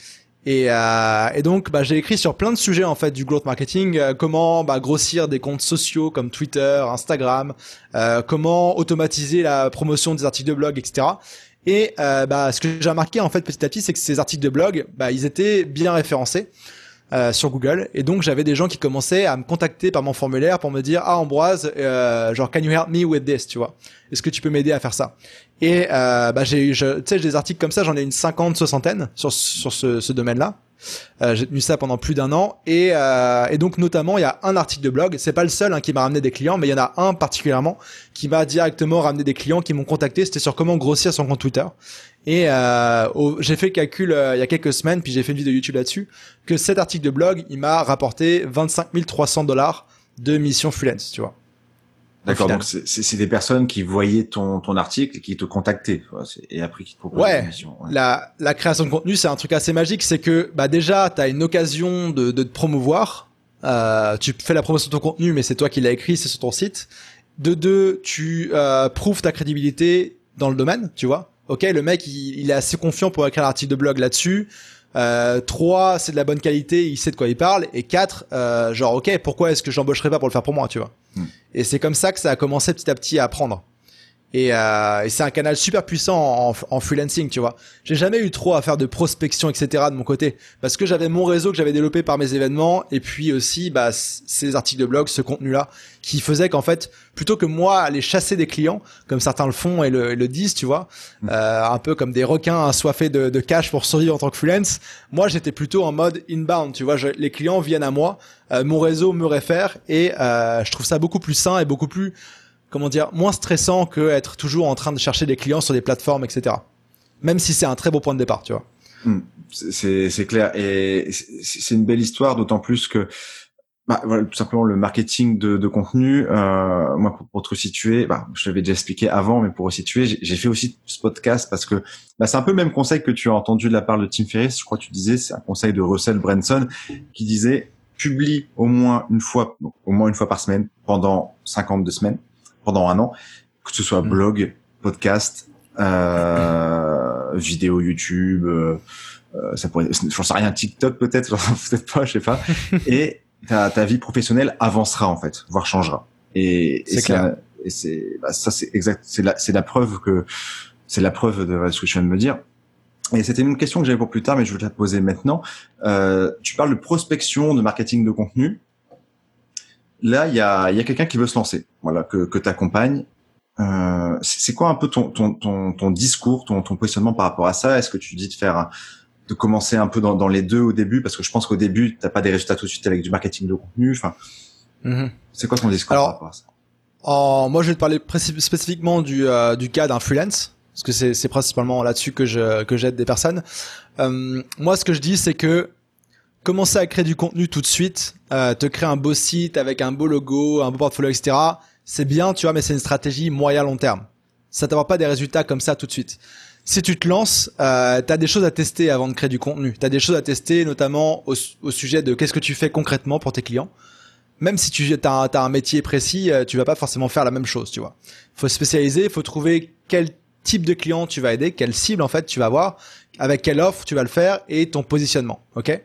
Et, euh, et donc bah, j'ai écrit sur plein de sujets en fait du growth marketing, euh, comment bah, grossir des comptes sociaux comme Twitter, Instagram, euh, comment automatiser la promotion des articles de blog, etc. Et euh, bah, ce que j'ai remarqué en fait petit à petit, c'est que ces articles de blog, bah, ils étaient bien référencés. Euh, sur Google. Et donc j'avais des gens qui commençaient à me contacter par mon formulaire pour me dire ah Ambroise euh, genre can you help me with this tu vois? Est-ce que tu peux m'aider à faire ça? Et euh, bah j'ai tu sais des articles comme ça j'en ai une cinquante soixantaine sur sur ce, ce domaine là euh, j'ai tenu ça pendant plus d'un an et, euh, et, donc notamment il y a un article de blog, c'est pas le seul hein, qui m'a ramené des clients, mais il y en a un particulièrement qui m'a directement ramené des clients qui m'ont contacté. C'était sur comment grossir son compte Twitter. Et euh, j'ai fait le calcul il y a quelques semaines, puis j'ai fait une vidéo YouTube là-dessus, que cet article de blog, il m'a rapporté 25 300 dollars de mission freelance, tu vois. D'accord, donc c'est des personnes qui voyaient ton, ton article et qui te contactaient et après qui te proposaient ouais, ouais. La, la création de contenu, c'est un truc assez magique, c'est que bah déjà, tu as une occasion de, de te promouvoir. Euh, tu fais la promotion de ton contenu, mais c'est toi qui l'as écrit, c'est sur ton site. De deux, tu euh, prouves ta crédibilité dans le domaine, tu vois. Ok, le mec, il, il est assez confiant pour écrire un article de blog là-dessus. Euh, 3, c'est de la bonne qualité, il sait de quoi il parle. Et 4, euh, genre, ok, pourquoi est-ce que j'embaucherais pas pour le faire pour moi, tu vois? Hmm. Et c'est comme ça que ça a commencé petit à petit à apprendre. Et, euh, et c'est un canal super puissant en, en freelancing, tu vois. J'ai jamais eu trop à faire de prospection, etc. de mon côté, parce que j'avais mon réseau que j'avais développé par mes événements, et puis aussi bah, ces articles de blog, ce contenu-là, qui faisait qu'en fait, plutôt que moi aller chasser des clients, comme certains le font et le, le disent, tu vois, mm. euh, un peu comme des requins assoiffés de, de cash pour survivre en tant que freelance, moi j'étais plutôt en mode inbound, tu vois, je, les clients viennent à moi, euh, mon réseau me réfère, et euh, je trouve ça beaucoup plus sain et beaucoup plus comment dire, moins stressant que être toujours en train de chercher des clients sur des plateformes, etc. Même si c'est un très beau point de départ, tu vois. Hmm. C'est clair et c'est une belle histoire, d'autant plus que bah, tout simplement le marketing de, contenu. Euh, moi, pour, te resituer, bah, je l'avais déjà expliqué avant, mais pour resituer, j'ai fait aussi ce podcast parce que bah, c'est un peu le même conseil que tu as entendu de la part de Tim Ferriss. Je crois que tu disais, c'est un conseil de Russell Branson qui disait publie au moins une fois, au moins une fois par semaine pendant 52 semaines, pendant un an, que ce soit mmh. blog, podcast, euh, vidéo YouTube. Euh, euh, ça pourrait, j'en sais rien, TikTok peut-être, peut-être pas, je sais pas. <laughs> Et ta, ta vie professionnelle avancera en fait, voire changera. Et, c'est clair. Et c'est bah, ça, c'est exact. C'est la, c'est la preuve que c'est la preuve de ce que je viens de me dire. Et c'était une question que j'avais pour plus tard, mais je vais te la poser maintenant. Euh, tu parles de prospection, de marketing de contenu. Là, il y a, y a quelqu'un qui veut se lancer, voilà, que, que tu accompagnes. Euh, c'est quoi un peu ton, ton, ton, ton discours, ton, ton positionnement par rapport à ça? Est-ce que tu dis de faire de commencer un peu dans, dans, les deux au début? Parce que je pense qu'au début t'as pas des résultats tout de suite avec du marketing de contenu enfin mm-hmm. c'est quoi ton discours Alors, par rapport à ça? en, moi je vais te parler spécifiquement du, euh, du cas d'un freelance parce que c'est principalement là-dessus que je que j'aide des personnes euh, moi ce que je dis c'est que commencer à créer du contenu tout de suite euh, te créer un beau site avec un beau logo un beau portfolio etc c'est bien tu vois mais c'est une stratégie moyen long terme ça t'aura pas des résultats comme ça tout de suite si tu te lances, euh, tu as des choses à tester avant de créer du contenu. Tu as des choses à tester notamment au, au sujet de qu'est-ce que tu fais concrètement pour tes clients. Même si tu as, as, un métier précis, euh, tu vas pas forcément faire la même chose, tu vois. faut spécialiser, il faut trouver quel type de client tu vas aider, quelle cible en fait tu vas avoir, avec quelle offre tu vas le faire et ton positionnement, ok?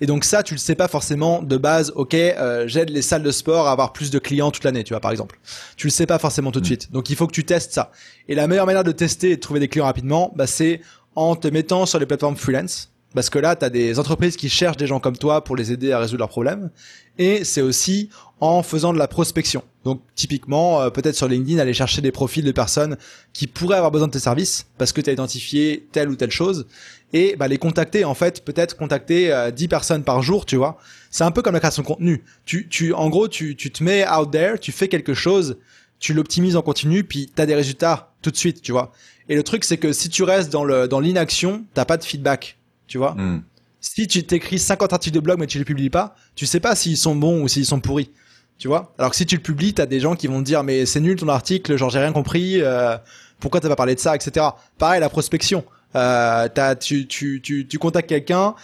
Et donc ça, tu le sais pas forcément de base. Ok, euh, j'aide les salles de sport à avoir plus de clients toute l'année, tu vois par exemple. Tu le sais pas forcément tout de mm. suite. Donc il faut que tu testes ça. Et la meilleure manière de tester et de trouver des clients rapidement, bah, c'est en te mettant sur les plateformes freelance. Parce que là, tu as des entreprises qui cherchent des gens comme toi pour les aider à résoudre leurs problèmes. Et c'est aussi en faisant de la prospection. Donc typiquement, euh, peut-être sur LinkedIn, aller chercher des profils de personnes qui pourraient avoir besoin de tes services parce que tu as identifié telle ou telle chose et bah, les contacter en fait, peut-être contacter euh, 10 personnes par jour, tu vois. C'est un peu comme la création de contenu. Tu, tu, en gros, tu, tu te mets out there, tu fais quelque chose, tu l'optimises en continu, puis tu as des résultats tout de suite, tu vois. Et le truc, c'est que si tu restes dans le dans l'inaction, t'as pas de feedback, tu vois. Hmm. Si tu t'écris 50 articles de blog mais tu les publies pas, tu sais pas s'ils sont bons ou s'ils sont pourris. Tu vois Alors que si tu le publies, t'as des gens qui vont te dire mais c'est nul ton article, genre j'ai rien compris, euh, pourquoi t'as pas parlé de ça, etc. Pareil la prospection. Euh, t'as, tu, tu, tu, tu contactes quelqu'un.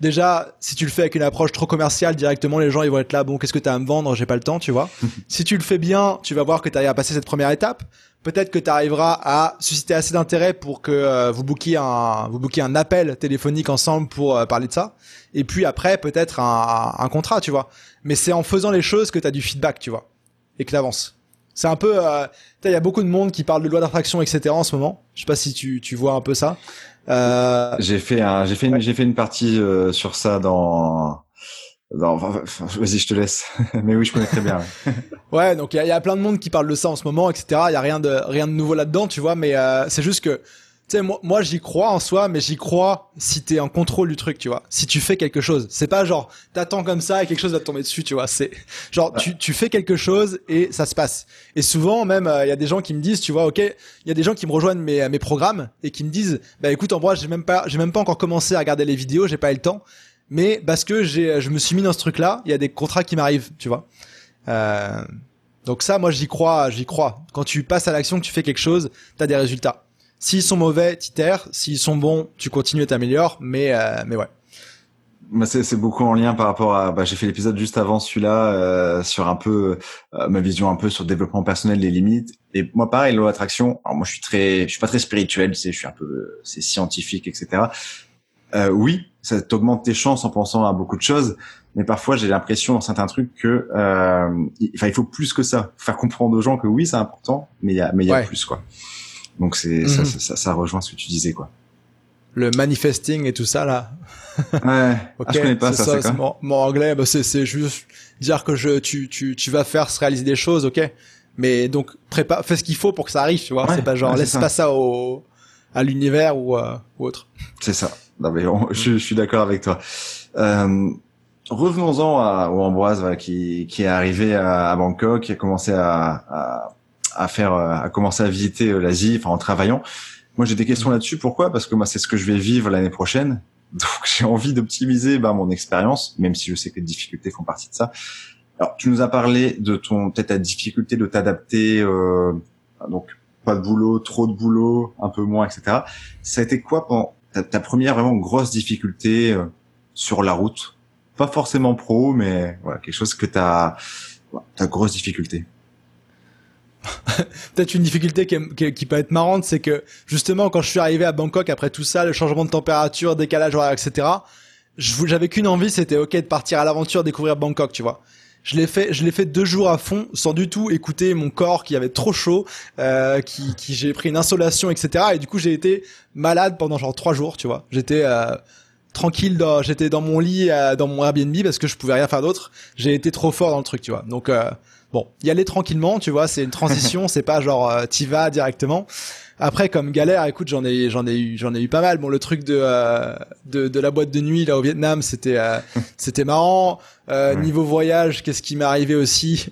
Déjà, si tu le fais avec une approche trop commerciale, directement les gens ils vont être là. Bon, qu'est-ce que t'as à me vendre? J'ai pas le temps, tu vois. <laughs> si tu le fais bien, tu vas voir que t'arrives à passer cette première étape. Peut-être que tu arriveras à susciter assez d'intérêt pour que euh, vous bookiez un vous bookiez un appel téléphonique ensemble pour euh, parler de ça. Et puis après peut-être un, un, contrat tu vois. Mais c'est en faisant les choses que tu as du feedback tu vois et que tu avances c'est un peu euh, il y a beaucoup de monde qui parle de loi d'attraction etc en ce moment. Je sais pas si tu tu vois un peu ça euh... j'ai fait un j'ai fait une, j'ai fait une partie sur ça dans vas-y, je te laisse. <laughs> Mais oui, je connais très bien. ouais, donc il y, a plein de monde qui parle de ça en ce moment, etc. Il y a rien de rien de nouveau là-dedans, tu vois. Mais euh, c'est juste que, sais, moi, moi j'y crois en soi, mais j'y crois si t'es en contrôle du truc, tu vois. Si tu fais quelque chose, c'est pas genre t'attends comme ça et quelque chose va te tomber dessus, tu vois. C'est genre tu tu fais quelque chose et ça se passe. Et souvent même, euh, il y a des gens qui me disent, tu vois, ok, il y a des gens qui me rejoignent mes mes programmes et qui me disent, bah écoute, en vrai, j'ai même pas j'ai même pas encore commencé à regarder les vidéos, j'ai pas eu le temps mais parce que j'ai, je me suis mis dans ce truc-là, il y a des contrats qui m'arrivent, tu vois. Euh, donc ça, moi, j'y crois, j'y crois. Quand tu passes à l'action, que tu fais quelque chose, t'as des résultats. S'ils sont mauvais, t'itères. S'ils sont bons, tu continues et t'améliores. Mais, euh, mais ouais. Bah c'est beaucoup en lien par rapport à. Bah, j'ai fait l'épisode juste avant celui-là euh, sur un peu euh, ma vision un peu sur le développement personnel, les limites. Et moi, pareil, l'eau attraction. Alors moi, je suis très, je suis pas très spirituel, tu sais, je suis un peu, c'est scientifique, etc. Euh, oui, ça t'augmente tes chances en pensant à beaucoup de choses, mais parfois j'ai l'impression dans certains trucs que, euh, enfin, il faut plus que ça, faire comprendre aux gens que oui, c'est important, mais il y a, mais il y a plus quoi. Donc c'est ça, mhm. ça, ça, rejoint ce que tu disais quoi. Le manifesting et tout ça là. ouais. <laughs> ah, je connais pas ça. ça c'est mon, mon, anglais, bah, c'est juste dire que je tu tu tu vas faire se réaliser des choses, ok. Mais donc prépare, fais ce qu'il faut pour que ça arrive, tu vois. c'est pas genre laisse pas ça au à l'univers ou, euh, ou autre. C'est ça. Non mais je, je, suis d'accord avec toi. Euh, Revenons-en à, au Ambroise qui, qui est arrivé à, à, Bangkok, qui a commencé à, à, à faire, à commencer à visiter euh, l'Asie, enfin en travaillant. Moi j'ai des questions là-dessus. Pourquoi? Parce que moi c'est ce que je vais vivre l'année prochaine. <laughs> Donc j'ai envie d'optimiser bah, mon expérience, même si je sais que les difficultés font partie de ça. Alors tu nous as parlé de ton peut-être ta difficulté de t'adapter, euh, donc pas de boulot, trop de boulot, un peu moins, etc. Ça a été quoi pendant ta, première vraiment grosse difficulté euh, sur la route? Pas forcément pro, mais voilà quelque chose que t'as ta grosse difficulté. <laughs> peut-être une difficulté qui, peut être marrante, c'est que justement quand je suis arrivé à Bangkok après tout ça, le changement de température, décalage horaire, etc. J'avais qu'une envie, c'était ok de partir à l'aventure, découvrir Bangkok, tu vois. Je l'ai fait, je l'ai fait deux jours à fond, sans du tout écouter mon corps qui avait trop chaud, euh, qui, j'ai pris une insolation, etc. Et du coup j'ai été malade pendant genre trois jours, tu vois. J'étais euh, tranquille, j'étais dans mon lit, euh, dans mon Airbnb parce que je pouvais rien faire d'autre. J'ai été trop fort dans le truc, tu vois. Donc Bon, y aller tranquillement, tu vois, c'est une transition, <laughs> c'est pas genre euh, t'y vas directement. Après, comme galère, écoute, j'en ai, j'en ai eu, j'en ai eu pas mal. Bon, le truc de, euh, de, de, la boîte de nuit là au Vietnam, c'était, euh, <laughs> c'était marrant. Euh, Niveau voyage, qu'est-ce qui m'est arrivé aussi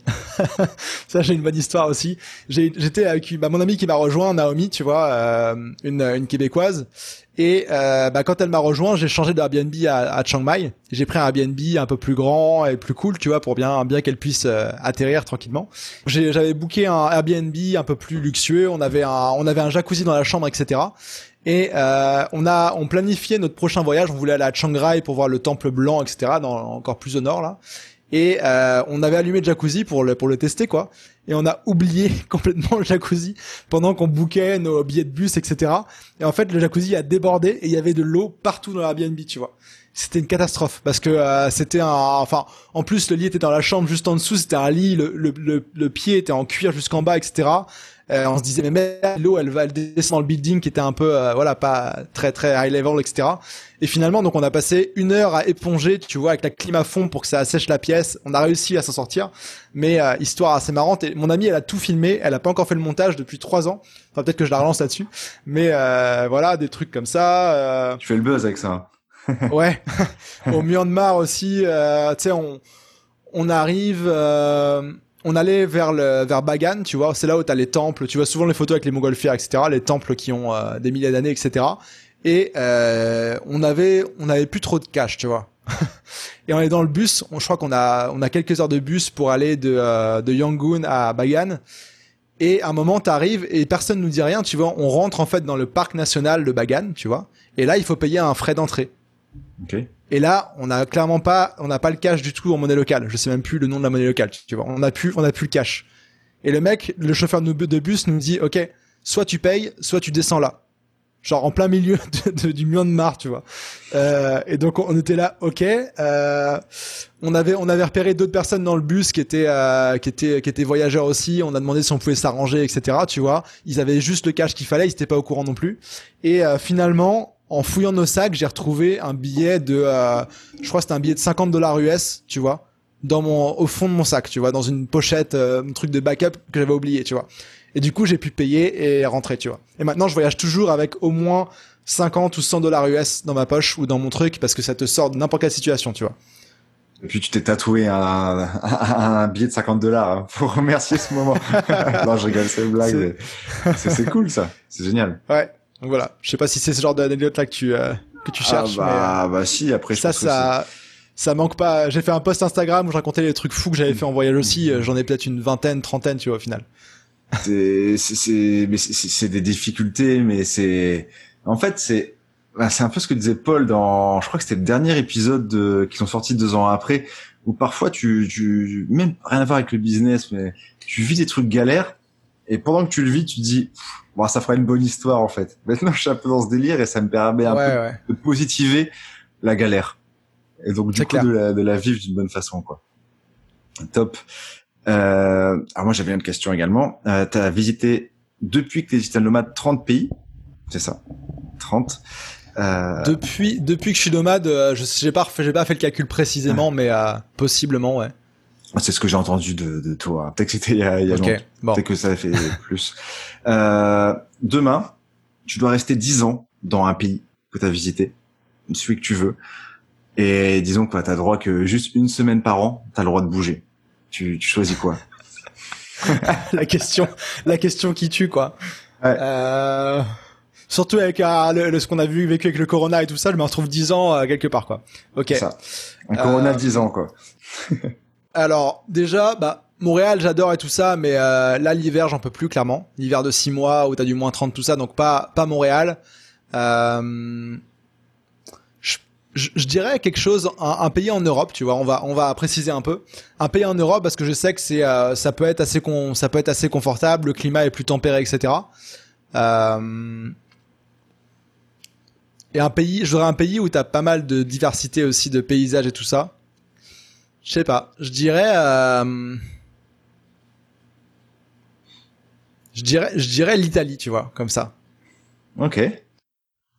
<laughs> Ça, j'ai une bonne histoire aussi. j'étais avec bah, mon ami qui m'a rejoint, Naomi, tu vois, euh, une, une québécoise, et euh, bah, quand elle m'a rejoint, j'ai changé de Airbnb à, à Chiang Mai. J'ai pris un Airbnb un peu plus grand et plus cool, tu vois, pour bien bien qu'elle puisse euh, atterrir tranquillement. J'avais booké un Airbnb un peu plus luxueux. On avait un on avait un jacuzzi dans la chambre, etc. Et euh, on a on planifiait notre prochain voyage. On voulait aller à Chiang Rai pour voir le temple blanc, etc. Dans encore plus au nord là. Et euh, on avait allumé le jacuzzi pour le pour le tester quoi et on a oublié <laughs> complètement le jacuzzi pendant qu'on bouquait nos billets de bus, etc. Et en fait, le jacuzzi a débordé et il y avait de l'eau partout dans l'Airbnb, tu vois. C'était une catastrophe parce que euh, c'était un, enfin, en plus le lit était dans la chambre juste en dessous, c'était un lit, le, le, le pied était en cuir jusqu'en bas, etc. Euh, on se disait mais l'eau elle va elle descend dans le building qui était un peu euh, voilà pas très très high level etc. Et finalement donc on a passé une heure à éponger tu vois avec la clim à fond pour que ça assèche la pièce. On a réussi à s'en sortir, mais euh, histoire assez marrante. Et mon amie elle a tout filmé, elle a pas encore fait le montage depuis trois ans. Enfin peut-être que je la relance là-dessus, mais voilà des trucs comme ça. Tu fais le buzz avec ça. <laughs> ouais. Au Myanmar aussi, tu sais on on arrive on allait vers le vers Bagan, tu vois, c'est là où t'as les temples, tu vois souvent les photos avec les montgolfières, etc., les temples qui ont euh, des milliers d'années, etc. Et euh, on avait on avait plus trop de cash, tu vois. <laughs> et on est dans le bus, je crois qu'on a on a quelques heures de bus pour aller de euh, de Yangon à Bagan. Et à un moment, t'arrives et personne nous dit rien, tu vois. On rentre en fait dans le parc national de Bagan, tu vois. Et là, il faut payer un frais d'entrée. Okay. Et là, on n'a clairement pas, on n'a pas le cash du tout en monnaie locale. Je sais même plus le nom de la monnaie locale. Tu vois, on a plus, on a plus le cash. Et le mec, le chauffeur de bus nous dit, ok, soit tu payes, soit tu descends là. Genre en plein milieu <laughs> de, du Myanmar, tu vois. Euh, et donc on était là, ok. Euh, on avait on avait repéré d'autres personnes dans le bus qui étaient euh, qui étaient qui étaient voyageurs aussi. On a demandé si on pouvait s'arranger, etc. Tu vois. Ils avaient juste le cash qu'il fallait. Ils étaient pas au courant non plus. Et euh, finalement, en fouillant nos sacs, j'ai retrouvé un billet de, euh, je crois que c'était un billet de 50 dollars US, tu vois, dans mon, au fond de mon sac, tu vois, dans une pochette, euh, un truc de backup que j'avais oublié, tu vois. Et du coup, j'ai pu payer et rentrer, tu vois. Et maintenant, je voyage toujours avec au moins 50 ou 100 dollars US dans ma poche ou dans mon truc parce que ça te sort de n'importe quelle situation, tu vois. Et puis tu t'es tatoué un, un, billet de 50 dollars hein, pour remercier ce moment. <laughs> non, je rigole, c'est une blague. C'est cool ça, c'est génial. Ouais. Donc voilà, je sais pas si c'est ce genre d'anecdote là que tu euh, que tu ah cherches. bah, mais, euh, bah si, après ça ça ça manque pas. J'ai fait un post Instagram où je racontais les trucs fous que j'avais fait en voyage aussi. Euh, j'en ai peut-être une vingtaine, trentaine, tu vois au final. C'est c'est des difficultés, mais c'est en fait c'est bah, c'est un peu ce que disait Paul dans je crois que c'était le dernier épisode de, qui sont sortis deux ans après où parfois tu tu même rien à voir avec le business mais tu vis des trucs galères et pendant que tu le vis tu te dis bon, ça fera une bonne histoire en fait. Maintenant, je suis un peu dans ce délire et ça me permet un peu de positiver la galère. Et donc du coup de la, de la, vivre d'une bonne façon quoi. Top. Euh, alors moi j'avais une question également. Euh, tu as visité depuis que tu es digital nomade 30 pays, c'est ça 30. Euh... Depuis depuis que je suis nomade, euh, je j'ai pas j'ai pas fait le calcul précisément, mais euh, possiblement ouais. C'est ce que j'ai entendu de, de toi. Peut-être que c'était il y a, il y a longtemps. Peut-être que ça fait plus. <laughs> Euh, demain, tu dois rester 10 ans dans un pays que tu as visité, celui que tu veux. Et disons que tu as droit que juste une semaine par an, tu as le droit de bouger. Tu, tu choisis quoi? <laughs> La question, la question qui tue quoi. Ouais. Euh... Surtout avec euh, ce qu'on a vu vécu avec le Corona et tout ça, je me retrouve 10 ans euh, quelque part quoi. Ok. Ça. Un Corona 10 ans quoi. <laughs> alors déjà, bah Montréal, j'adore et tout ça, mais là l'hiver, j'en peux plus clairement. L'hiver de 6 mois où t'as du moins 30 tout ça, donc pas Montréal. Euh, je, dirais quelque chose, un, pays en Europe, tu vois. On va, préciser un peu. Un pays en Europe parce que je sais que c'est, euh, ça peut être assez confortable. Le climat est plus tempéré, etc. Euh, et un pays, je voudrais un pays où t'as pas mal de diversité aussi de paysages et tout ça. Je sais pas. Je dirais, euh, je dirais, je dirais l'Italie, tu vois, comme ça. Ok.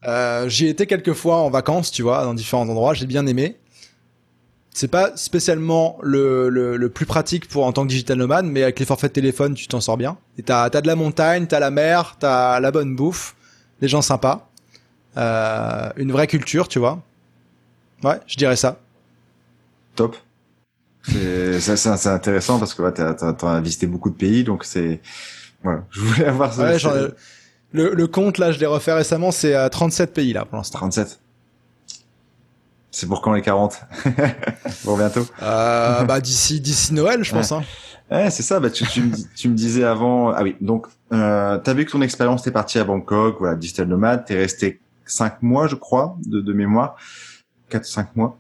Euh, j'y étais quelques fois en vacances, tu vois, dans différents endroits. J'ai bien aimé. C'est pas spécialement le, le, plus pratique pour en tant que digital nomade, mais avec les forfaits de téléphone, tu t'en sors bien. Et t'as as de la montagne, t'as la mer, t'as la bonne bouffe, des gens sympas, euh, une vraie culture, tu vois. Ouais, je dirais ça. Top. C'est intéressant parce que ouais, t'as as, visité beaucoup de pays, donc c'est. Voilà, <laughs> je voulais avoir ça. Ouais, le, le compte, là, je l'ai refait récemment, c'est à 37 pays, là, pour l'instant. 37. C'est pour quand les 40 <laughs> Pour bientôt? Euh, Bah <laughs> d'ici d'ici Noël, je pense. Hein. Ouais, c'est ça. Bah tu, tu, me, tu me disais avant. Ah oui. Donc euh, t'as vu que ton expérience t'es parti à Bangkok, voilà, digital nomade. T'es resté 5 mois, je crois, de, de mémoire, 4-5 mois.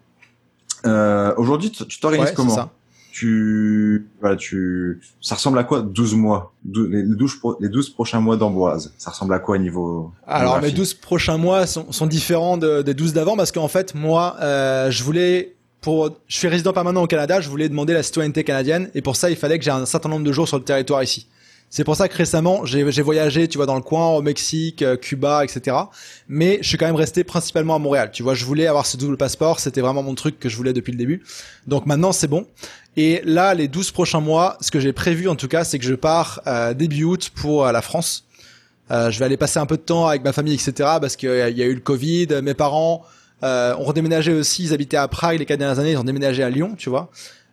Euh, Aujourd'hui, tu t'organises comment ça. Tu, voilà, tu, ça ressemble à quoi 12 mois, les 12, les 12 prochains mois d'Amboise Ça ressemble à quoi au niveau Alors mes 12 prochains mois sont, sont différents des 12 d'avant parce qu'en fait moi, euh, je voulais pour, je suis résident permanent au Canada, je voulais demander la citoyenneté canadienne et pour ça il fallait que j'ai un certain nombre de jours sur le territoire ici. C'est pour ça que récemment, j'ai voyagé, tu vois, dans le coin, au Mexique, euh, Cuba, etc. Mais je suis quand même resté principalement à Montréal. Tu vois, je voulais avoir ce double passeport, c'était vraiment mon truc que je voulais depuis le début. Donc maintenant, c'est bon. Et là, les 12 prochains mois, ce que j'ai prévu en tout cas, c'est que je pars euh, début août pour euh, la France. Euh, je vais aller passer un peu de temps avec ma famille, etc. Parce qu'il y, a eu le Covid. Mes parents ont redéménagé aussi. Ils habitaient à Prague les quatre dernières années. Ils ont déménagé à Lyon, tu vois.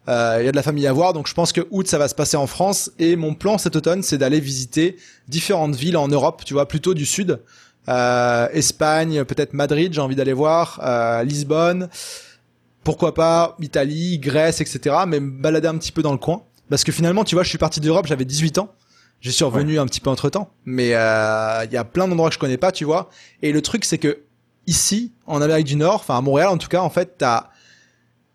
Euh, il y a de la famille à voir, donc je pense que août ça va se passer en France. Et mon plan cet automne, c'est d'aller visiter différentes villes en Europe, tu vois, plutôt du sud, euh, Espagne, peut-être Madrid, j'ai envie d'aller voir, euh, Lisbonne, pourquoi pas Italie, Grèce, etc. Mais me balader un petit peu dans le coin, parce que finalement, tu vois, je suis parti d'Europe, j'avais 18 ans. J'ai suis revenu un petit peu entre temps, mais il y a plein d'endroits que je connais pas, tu vois. Et le truc, c'est que ici, en Amérique du Nord, enfin à Montréal en tout cas, en fait, t'as,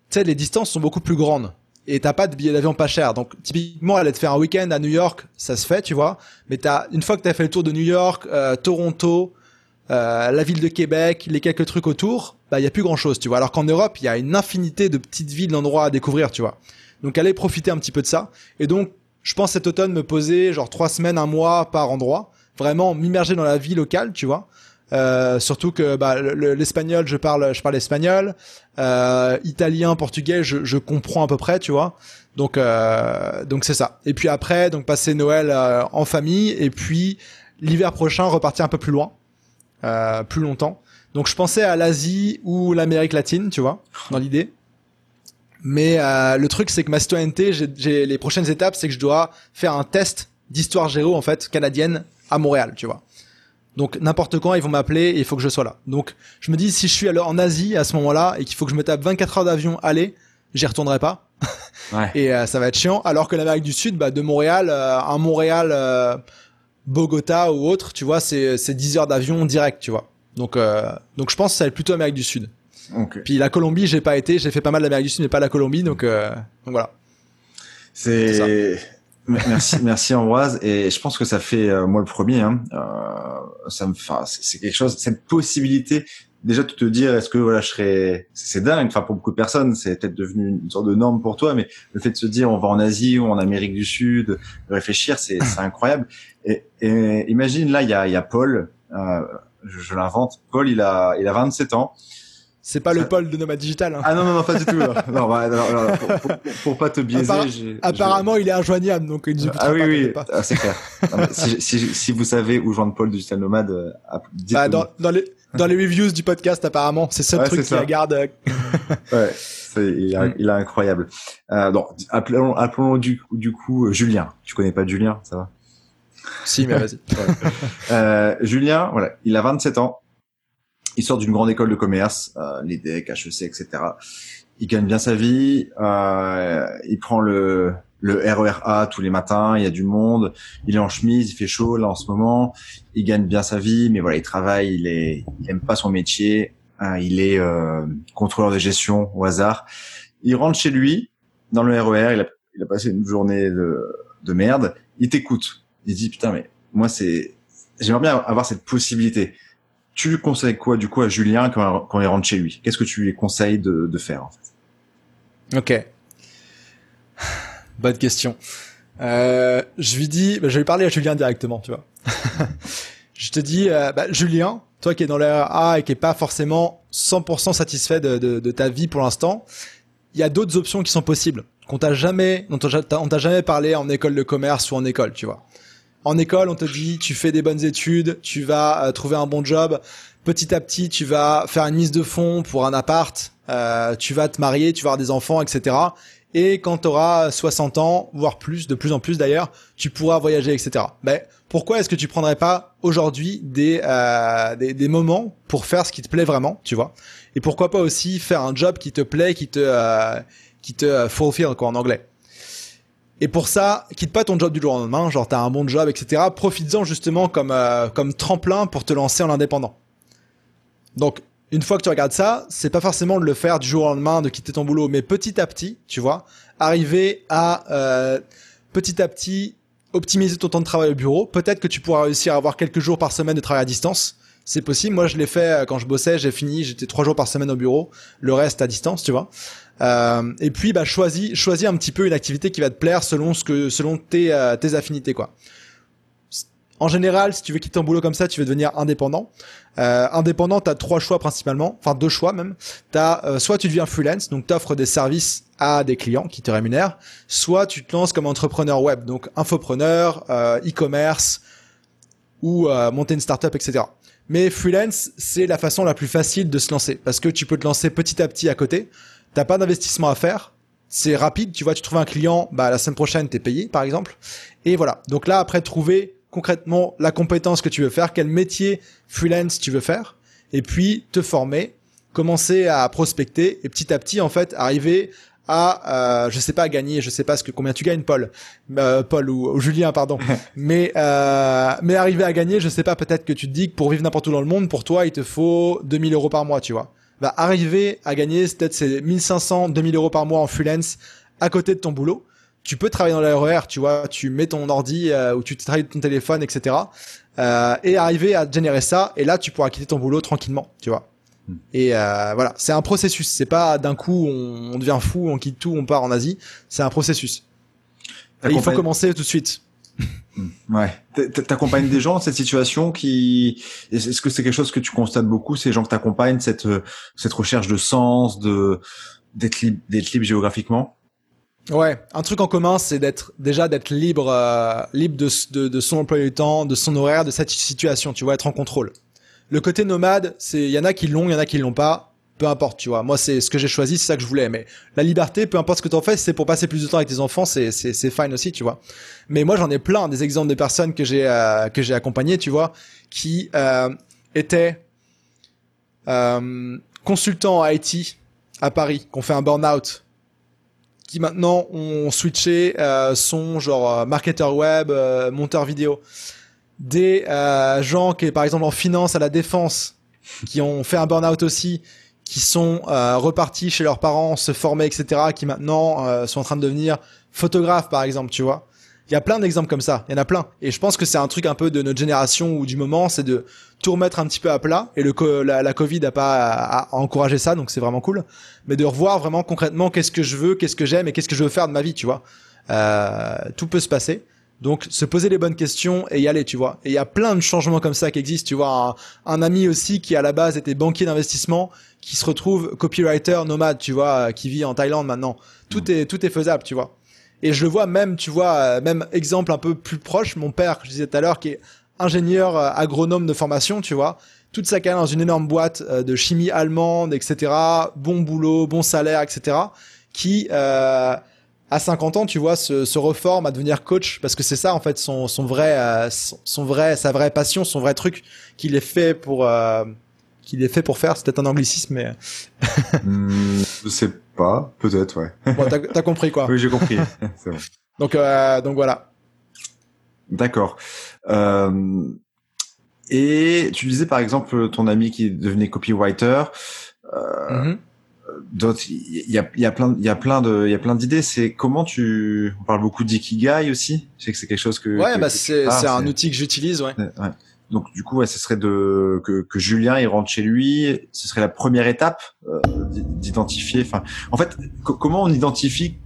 tu sais, les distances sont beaucoup plus grandes et t'as pas de billet d'avion pas cher. Donc typiquement, aller te faire un week-end à New York, ça se fait, tu vois. Mais t'as une fois que t'as fait le tour de New York, euh, Toronto, euh, la ville de Québec, les quelques trucs autour, bah il y a plus grand chose, tu vois. Alors qu'en Europe, il y a une infinité de petites villes, d'endroits à découvrir, tu vois. Donc allez profiter un petit peu de ça. Et donc, je pense cet automne me poser genre trois semaines, un mois par endroit, vraiment m'immerger dans la vie locale, tu vois. Euh, surtout que bah, l'espagnol, je parle, je parle espagnol, euh, italien, portugais, je, je, comprends à peu près, tu vois. Donc, euh, donc c'est ça. Et puis après, donc passer Noël euh, en famille, et puis l'hiver prochain repartir un peu plus loin, euh, plus longtemps. Donc je pensais à l'Asie ou l'Amérique latine, tu vois, dans l'idée. Mais le truc, c'est que ma citoyenneté, j'ai les prochaines étapes, c'est que je dois faire un test d'histoire géo en fait canadienne à Montréal, tu vois. Donc n'importe quand ils vont m'appeler et il faut que je sois là. Donc je me dis si je suis alors en Asie à ce moment-là et qu'il faut que je me tape 24 heures d'avion aller, j'y retournerai pas. <laughs> et euh, ça va être chiant. Alors que l'Amérique du Sud, bah, de Montréal, euh, un Montréal, euh, Bogota ou autre, tu vois, c'est c'est 10 heures d'avion direct, tu vois. Donc donc je pense que ça va être plutôt Amérique du Sud. Puis la Colombie, j'ai pas été, j'ai fait pas mal d'Amérique du Sud mais pas la Colombie, donc donc voilà. C'est Merci, merci Ambroise. Et je pense que ça fait euh, moi le premier. Hein, euh, ça me, c'est quelque chose, cette possibilité déjà de te dire est-ce que voilà je serais, c'est dingue. Enfin pour beaucoup de personnes, c'est peut-être devenu une sorte de norme pour toi, mais le fait de se dire on va en Asie ou en Amérique du Sud, réfléchir, c'est, <laughs> incroyable. Et, et, imagine là, il y a, y a Paul. Euh, je, je l'invente. Paul, il a, il a 27 ans. C'est pas le pôle de Nomad Digital. Hein. Ah non, non, non, pas du tout. non, <laughs> bah, pour, pas te biaiser. apparemment, il est injoignable, donc il nous Ah oui, oui, ah, c'est clair. si, si, si, vous savez où joindre Paul Digital Nomad, euh, bah, dans, dans, les, dans les reviews du podcast, apparemment, c'est ce truc qui garde. Euh. <laughs> ouais, il, est, il est incroyable. Euh, donc, appelons, appelons du, du coup Julien. Tu connais pas Julien, ça va? Si, mais vas-y. <laughs> euh, Julien, voilà, il a 27 ans. Il sort d'une grande école de commerce, euh, l'EDEC, HEC, etc. Il gagne bien sa vie. Euh, il prend le, le RER tous les matins. Il y a du monde. Il est en chemise. Il fait chaud là en ce moment. Il gagne bien sa vie, mais voilà, il travaille. Il est, il aime pas son métier. Hein, il est euh, contrôleur de gestion au hasard. Il rentre chez lui dans le RER. Il a, il a passé une journée de, de merde. Il t'écoute. Il dit putain mais moi c'est j'aimerais bien avoir cette possibilité tu conseilles quoi du coup à Julien quand, il rentre chez lui? Qu'est-ce que tu lui conseilles de, de faire en fait? Ok. <sighs> Bonne question. Euh, je lui dis, bah, je vais parler à Julien directement, tu vois. <laughs> je te dis, euh, bah, Julien, toi qui es dans l'ERA et qui est pas forcément 100% satisfait de, de, de, ta vie pour l'instant, il y a d'autres options qui sont possibles qu'on t'a jamais, dont on t'a jamais parlé en école de commerce ou en école, tu vois. En école, on te dit, tu fais des bonnes études, tu vas euh, trouver un bon job. Petit à petit, tu vas faire une mise de fonds pour un appart, euh, tu vas te marier, tu vas avoir des enfants, etc. Et quand tu auras 60 ans, voire plus, de plus en plus d'ailleurs, tu pourras voyager, etc. Mais pourquoi est-ce que tu prendrais pas aujourd'hui des, euh, des, des moments pour faire ce qui te plaît vraiment, tu vois? Et pourquoi pas aussi faire un job qui te plaît, qui te euh, qui te fulfill quoi en anglais et pour ça, quitte pas ton job du jour au lendemain, genre t'as un bon job, etc. Profites-en justement comme euh, comme tremplin pour te lancer en indépendant. Donc une fois que tu regardes ça, c'est pas forcément de le faire du jour au lendemain, de quitter ton boulot, mais petit à petit, tu vois, arriver à euh, petit à petit optimiser ton temps de travail au bureau. Peut-être que tu pourras réussir à avoir quelques jours par semaine de travail à distance. C'est possible. Moi, je l'ai fait euh, quand je bossais. J'ai fini. J'étais trois jours par semaine au bureau. Le reste à distance, tu vois. Euh, et puis, bah, choisis, choisis un petit peu une activité qui va te plaire selon ce que, selon tes, euh, tes affinités, quoi. En général, si tu veux quitter ton boulot comme ça, tu veux devenir indépendant. Euh, indépendant, tu as trois choix principalement, enfin deux choix même. T'as euh, soit tu deviens freelance, donc tu offres des services à des clients qui te rémunèrent, soit tu te lances comme entrepreneur web, donc infopreneur, e-commerce ou monter une startup, etc. Mais freelance, c'est la façon la plus facile de se lancer parce que tu peux te lancer petit à petit à côté. T'as pas d'investissement à faire. C'est rapide, tu vois, tu trouves un client, bah la semaine prochaine t'es payé par exemple. Et voilà. Donc là après trouver concrètement la compétence que tu veux faire, quel métier freelance tu veux faire, et puis te former, commencer à prospecter et petit à petit en fait arriver à euh, je sais pas gagner, je sais pas ce que combien tu gagnes Paul, euh, Paul ou, Julien pardon, <laughs> mais euh, mais arriver à gagner, je sais pas peut-être que tu te dis que pour vivre n'importe où dans le monde, pour toi il te faut 2000 euros par mois, tu vois. Va arriver à gagner peut-être c'est 1500, 2000 euros par mois en freelance à côté de ton boulot tu peux travailler dans l'RER, tu vois, tu mets ton ordi euh, ou tu travailles ton téléphone, etc. Euh, et arriver à générer ça, et là tu pourras quitter ton boulot tranquillement, tu vois. Et euh, voilà, c'est un processus. C'est pas d'un coup on, devient fou, on quitte tout, on part en Asie. C'est un processus. Et il faut commencer tout de suite. <laughs> Ouais. T'accompagnes des gens dans cette situation qui, est-ce que c'est quelque chose que tu constates beaucoup, ces gens que t'accompagnes, cette cette recherche de sens, de d'être libre, d'être libre géographiquement? Ouais, un truc en commun, c'est d'être déjà d'être libre, euh, libre de, de, de, son emploi du temps, de son horaire, de cette situation. Tu vois, être en contrôle. Le côté nomade, c'est il y en a qui l'ont, il y en a qui l'ont pas. Peu importe, tu vois. Moi, c'est ce que j'ai choisi, c'est ça que je voulais. Mais la liberté, peu importe ce que t'en fais, c'est pour passer plus de temps avec tes enfants, c'est c'est c'est fine aussi, tu vois. Mais moi, j'en ai plein des exemples de personnes que j'ai euh, que j'ai accompagnées, tu vois, qui euh, étaient euh, consultants en IT à Paris, qui ont fait un burn-out qui maintenant ont switché euh, sont genre euh, marketeur web, euh, monteur vidéo. Des euh, gens qui, par exemple, en finance à la défense, qui ont fait un burn-out aussi, qui sont repartis chez leurs parents, se former, etc., qui maintenant sont en train de devenir photographes, par exemple, tu vois. Il y a plein d'exemples comme ça. Il y en a plein. Et je pense que c'est un truc un peu de notre génération ou du moment, c'est de tout remettre un petit peu à plat. Et le la, la Covid a pas encouragé ça, donc c'est vraiment cool. Mais de revoir vraiment concrètement qu'est-ce que je veux, qu'est-ce que j'aime et qu'est-ce que je veux faire de ma vie, tu vois. Euh, tout peut se passer. Donc se poser les bonnes questions et y aller, tu vois. Et il y a plein de changements comme ça qui existent, tu vois. Un, un ami aussi qui à la base était banquier d'investissement, qui se retrouve copywriter nomade, tu vois, qui vit en Thaïlande maintenant. Tout mmh. est tout est faisable, tu vois. Et je le vois même, tu vois, euh, même exemple un peu plus proche, mon père, que je disais tout à l'heure, qui est ingénieur euh, agronome de formation, tu vois, toute sa carrière dans une énorme boîte euh, de chimie allemande, etc., bon boulot, bon salaire, etc., qui euh, à 50 ans, tu vois, se, se reforme à devenir coach parce que c'est ça en fait son, son vrai, euh, son, vrai, sa vraie passion, son vrai truc qu'il est fait pour, euh, qu'il est fait pour faire. C'est peut-être un anglicisme, mais <laughs> hmm, je sais pas, peut-être, ouais. bon, t'as as compris quoi. <laughs> oui, j'ai compris. <laughs> bon. Donc, euh, donc voilà. D'accord. Euh, et tu disais par exemple ton ami qui devenait copywriter. Euh, mm-hmm d'autres il y a, y a plein il y a plein de il y a plein d'idées. C'est comment tu on parle beaucoup d'ikigai aussi. Je sais que c'est quelque chose que ouais bah c'est c'est un outil que j'utilise ouais. ouais. donc du coup ouais, ce serait de que, que Julien il rentre chez lui. Ce serait la première étape euh, d'identifier enfin en fait comment on identifie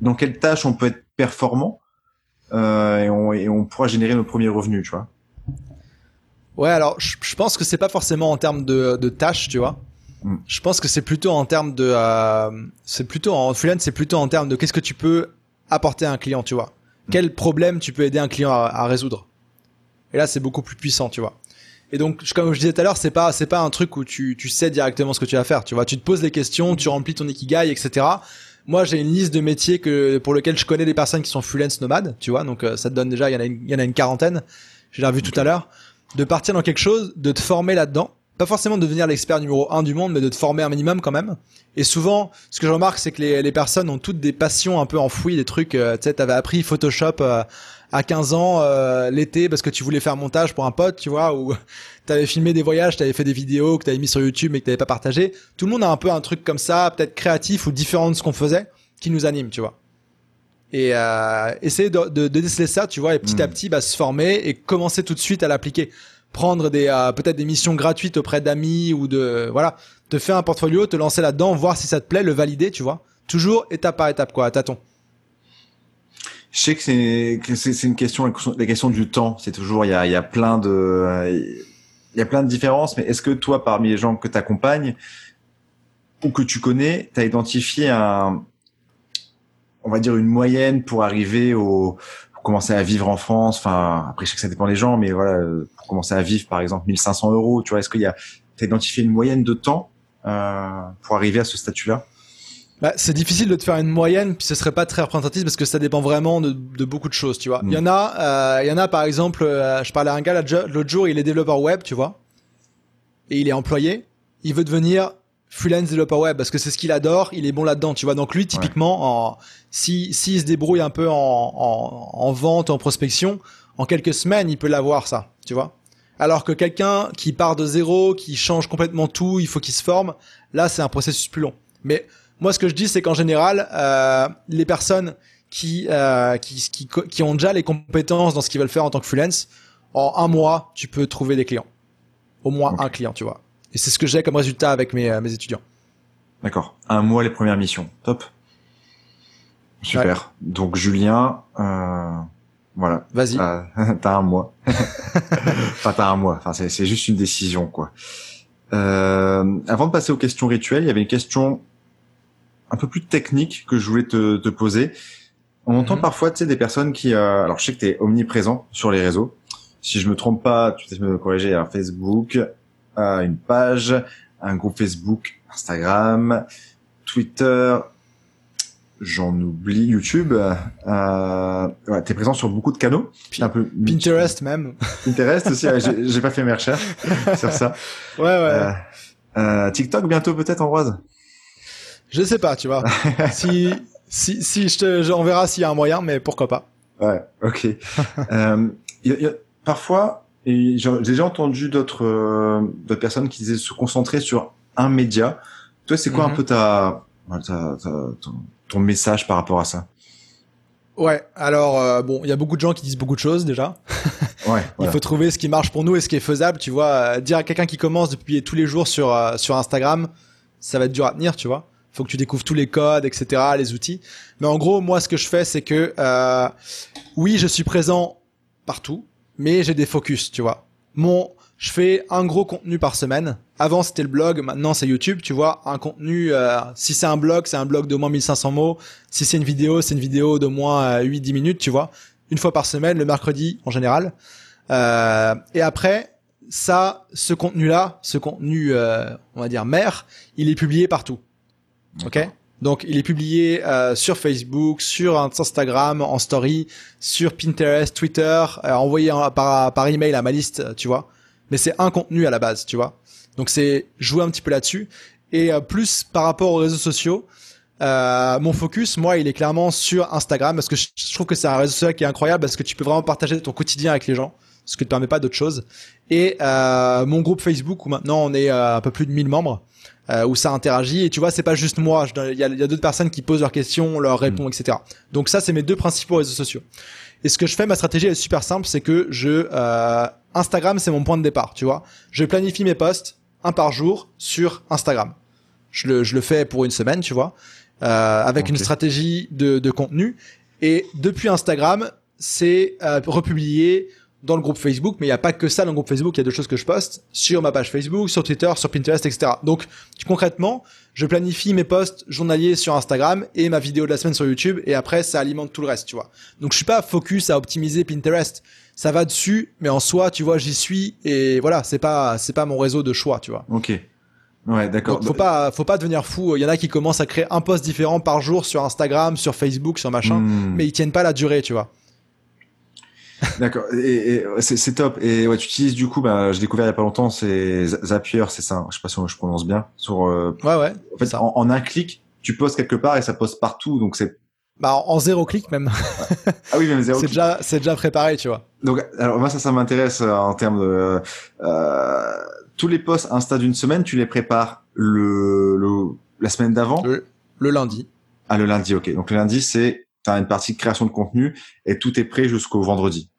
dans quelle tâche on peut être performant euh, et, on, et on pourra générer nos premiers revenus tu vois? Ouais alors je, je pense que c'est pas forcément en termes de, de tâches tu vois Mm. Je pense que c'est plutôt en termes de, euh, c'est plutôt en freelance, c'est plutôt en termes de qu'est-ce que tu peux apporter à un client, tu vois. Mm. Quel problème tu peux aider un client à, résoudre. Et là, c'est beaucoup plus puissant, tu vois. Et donc, comme je disais tout à l'heure, c'est pas, c'est pas un truc où tu, tu sais directement ce que tu vas faire, tu vois. Tu te poses des questions, tu remplis ton ikigai, etc. Moi, j'ai une liste de métiers que, pour lesquels je connais des personnes qui sont freelance nomades, tu vois. Donc, euh, ça te donne déjà, il y en a une, y en a une quarantaine. J'ai vu tout à l'heure. De partir dans quelque chose, de te former là-dedans pas forcément de devenir l'expert numéro un du monde, mais de te former un minimum quand même. Et souvent, ce que je remarque, c'est que les, les, personnes ont toutes des passions un peu enfouies, des trucs. Euh, tu sais, t'avais appris Photoshop euh, à 15 ans euh, l'été parce que tu voulais faire montage pour un pote, tu vois, ou <laughs> t'avais filmé des voyages, t'avais fait des vidéos que t'avais mis sur YouTube mais que t'avais pas partagé. Tout le monde a un peu un truc comme ça, peut-être créatif ou différent de ce qu'on faisait, qui nous anime, tu vois. Et essayer de, de, de, déceler ça, tu vois, et petit à hmm. petit, bah, se former et commencer tout de suite à l'appliquer prendre des euh, peut-être des missions gratuites auprès d'amis ou de voilà, te faire un portfolio, te lancer là-dedans, voir si ça te plaît, le valider, tu vois. Toujours étape par étape quoi, à tâtons. Je sais que c'est c'est une question la question du temps, c'est toujours il y a il y a plein de il y a plein de différences mais est-ce que toi parmi les gens que tu accompagnes ou que tu connais, tu as identifié un on va dire une moyenne pour arriver au commencer à vivre en France, enfin après je sais que ça dépend des gens, mais voilà, pour commencer à vivre par exemple 1500 euros, tu vois, est-ce qu'il y a, t'as identifié une moyenne de temps euh, pour arriver à ce statut-là? Bah, c'est difficile de te faire une moyenne, puis ce serait pas très représentatif parce que ça dépend vraiment de, de beaucoup de choses, tu vois. Il y en a, euh, il y en a par exemple, euh, je parlais à un gars l'autre jour, il est développeur web, tu vois, et il est employé, il veut devenir freelance développeur web parce que c'est ce qu'il adore, il est bon là-dedans, tu vois. Donc lui, typiquement, en, si s'il se débrouille un peu en, en, en, vente, en prospection, en quelques semaines, il peut l'avoir ça, tu vois. Alors que quelqu'un qui part de zéro, qui change complètement tout, il faut qu'il se forme. Là, c'est un processus plus long. Mais moi, ce que je dis, c'est qu'en général, euh, les personnes qui, euh, qui, qui, qui ont déjà les compétences dans ce qu'ils veulent faire en tant que freelance, en un mois, tu peux trouver des clients. Au moins un client, tu vois. Et c'est ce que j'ai comme résultat avec mes, euh, mes étudiants. D'accord. Un mois les premières missions. Top. Super. Donc Julien, euh, voilà. Vas-y. T'as <laughs> un mois. <laughs> enfin, t'as un mois. Enfin, c'est juste une décision, quoi. Euh, avant de passer aux questions rituelles, il y avait une question un peu plus technique que je voulais te, te poser. On entend mhm. parfois, tu sais, des personnes qui, euh, alors je sais que tu es omniprésent sur les réseaux. Si je me trompe pas, tu sais me corriger, à Facebook, une page, un groupe Facebook, Instagram, Twitter, j'en oublie YouTube. Euh, ouais, t'es présent sur beaucoup de canaux. un peu Pinterest même. Pinterest aussi. j'ai pas fait mes recherches <laughs> sur ça. Ouais ouais. Euh, euh, TikTok bientôt peut-être Ambroise? Je sais pas, tu vois. <laughs> si si si je te, on verra s'il y a un moyen, mais pourquoi pas. Ouais. Ok. <laughs> euh, y a, y a, parfois et j'ai déjà entendu d'autres euh, personnes qui disaient se concentrer sur un média. Toi, c'est quoi un mhm. peu ta, ta, ta ton, message par rapport à ça? Ouais, alors euh, bon, il y a beaucoup de gens qui disent beaucoup de choses déjà. ouais, <laughs> il faut trouver ce qui marche pour nous et ce qui est faisable, tu vois. Euh, dire à quelqu'un qui commence de publier tous les jours sur sur Instagram, ça va être dur à tenir, tu vois. Faut que tu découvres tous les codes, etc., les outils. Mais en gros, moi, ce que je fais, c'est que oui, je suis présent partout, mais j'ai des focus, tu vois. Mon, je fais un gros contenu par semaine. Avant c'était le blog, maintenant c'est YouTube, tu vois. Un contenu, euh, si c'est un blog, c'est un blog de moins 1500 mots. Si c'est une vidéo, c'est une vidéo de moins 8-10 euh, minutes, tu vois. Une fois par semaine, le mercredi en général. Euh, et après, ça, ce contenu-là, ce contenu, on va dire mère, il est publié partout. Ok? Donc, il est publié euh, sur Facebook, sur Instagram, en story, sur Pinterest, Twitter, euh, envoyé par, par email à ma liste, tu vois. Mais c'est un contenu à la base, tu vois. Donc, c'est jouer un petit peu là-dessus. Et euh, plus par rapport aux réseaux sociaux, euh, mon focus, moi, il est clairement sur Instagram parce que je, trouve que c'est un réseau social qui est incroyable parce que tu peux vraiment partager ton quotidien avec les gens, ce qui ne permet pas d'autre chose. Et euh, mon groupe Facebook où maintenant on est euh, un peu plus de 1000 membres. Euh, où ça interagit. Et tu vois c'est pas juste moi. Il y a, y a d'autres personnes qui posent leurs questions leur mm. répondent etc. Donc ça c'est mes deux principaux réseaux sociaux. Et ce que je fais ma stratégie est super simple c'est que je euh, Instagram c'est mon point de départ tu vois. Je planifie mes posts un par jour sur Instagram. Je le, je le fais pour une semaine tu vois euh, avec une stratégie de, de, contenu. Et depuis Instagram, c'est euh, republié dans le groupe Facebook, mais il n'y a pas que ça dans le groupe Facebook, il y a d'autres choses que je poste sur ma page Facebook, sur Twitter, sur Pinterest, etc. Donc concrètement, je planifie mes posts journaliers sur Instagram et ma vidéo de la semaine sur YouTube, et après ça alimente tout le reste, tu vois. Donc je suis pas focus à optimiser Pinterest, ça va dessus, mais en soi, tu vois, j'y suis, et voilà, c'est pas c'est pas mon réseau de choix, tu vois. Ok. Ouais, d'accord. faut pas, faut pas devenir fou. Il y en a qui commencent à créer un post différent par jour sur Instagram, sur Facebook, sur machin, hmm. mais ils tiennent pas la durée, tu vois. D'accord, et, c'est top. Et ouais, tu utilises du coup, bah, j'ai découvert il y a pas longtemps, c'est Zapier, c'est ça. Je sais pas si je prononce bien. Sur, euh, ouais, ouais. En fait, en, un clic, tu postes quelque part et ça poste partout, donc c'est. Bah, en, zéro clic même. <laughs> ah oui, même zéro. c'est déjà, c'est déjà préparé, tu vois. Donc, alors moi ça, ça m'intéresse euh, en termes de. Euh, tous les posts Insta d'une semaine, tu les prépares le, la semaine d'avant le, lundi. Ah, le lundi, ok. Donc le lundi, c'est tu as une partie de création de contenu et tout est prêt jusqu'au vendredi.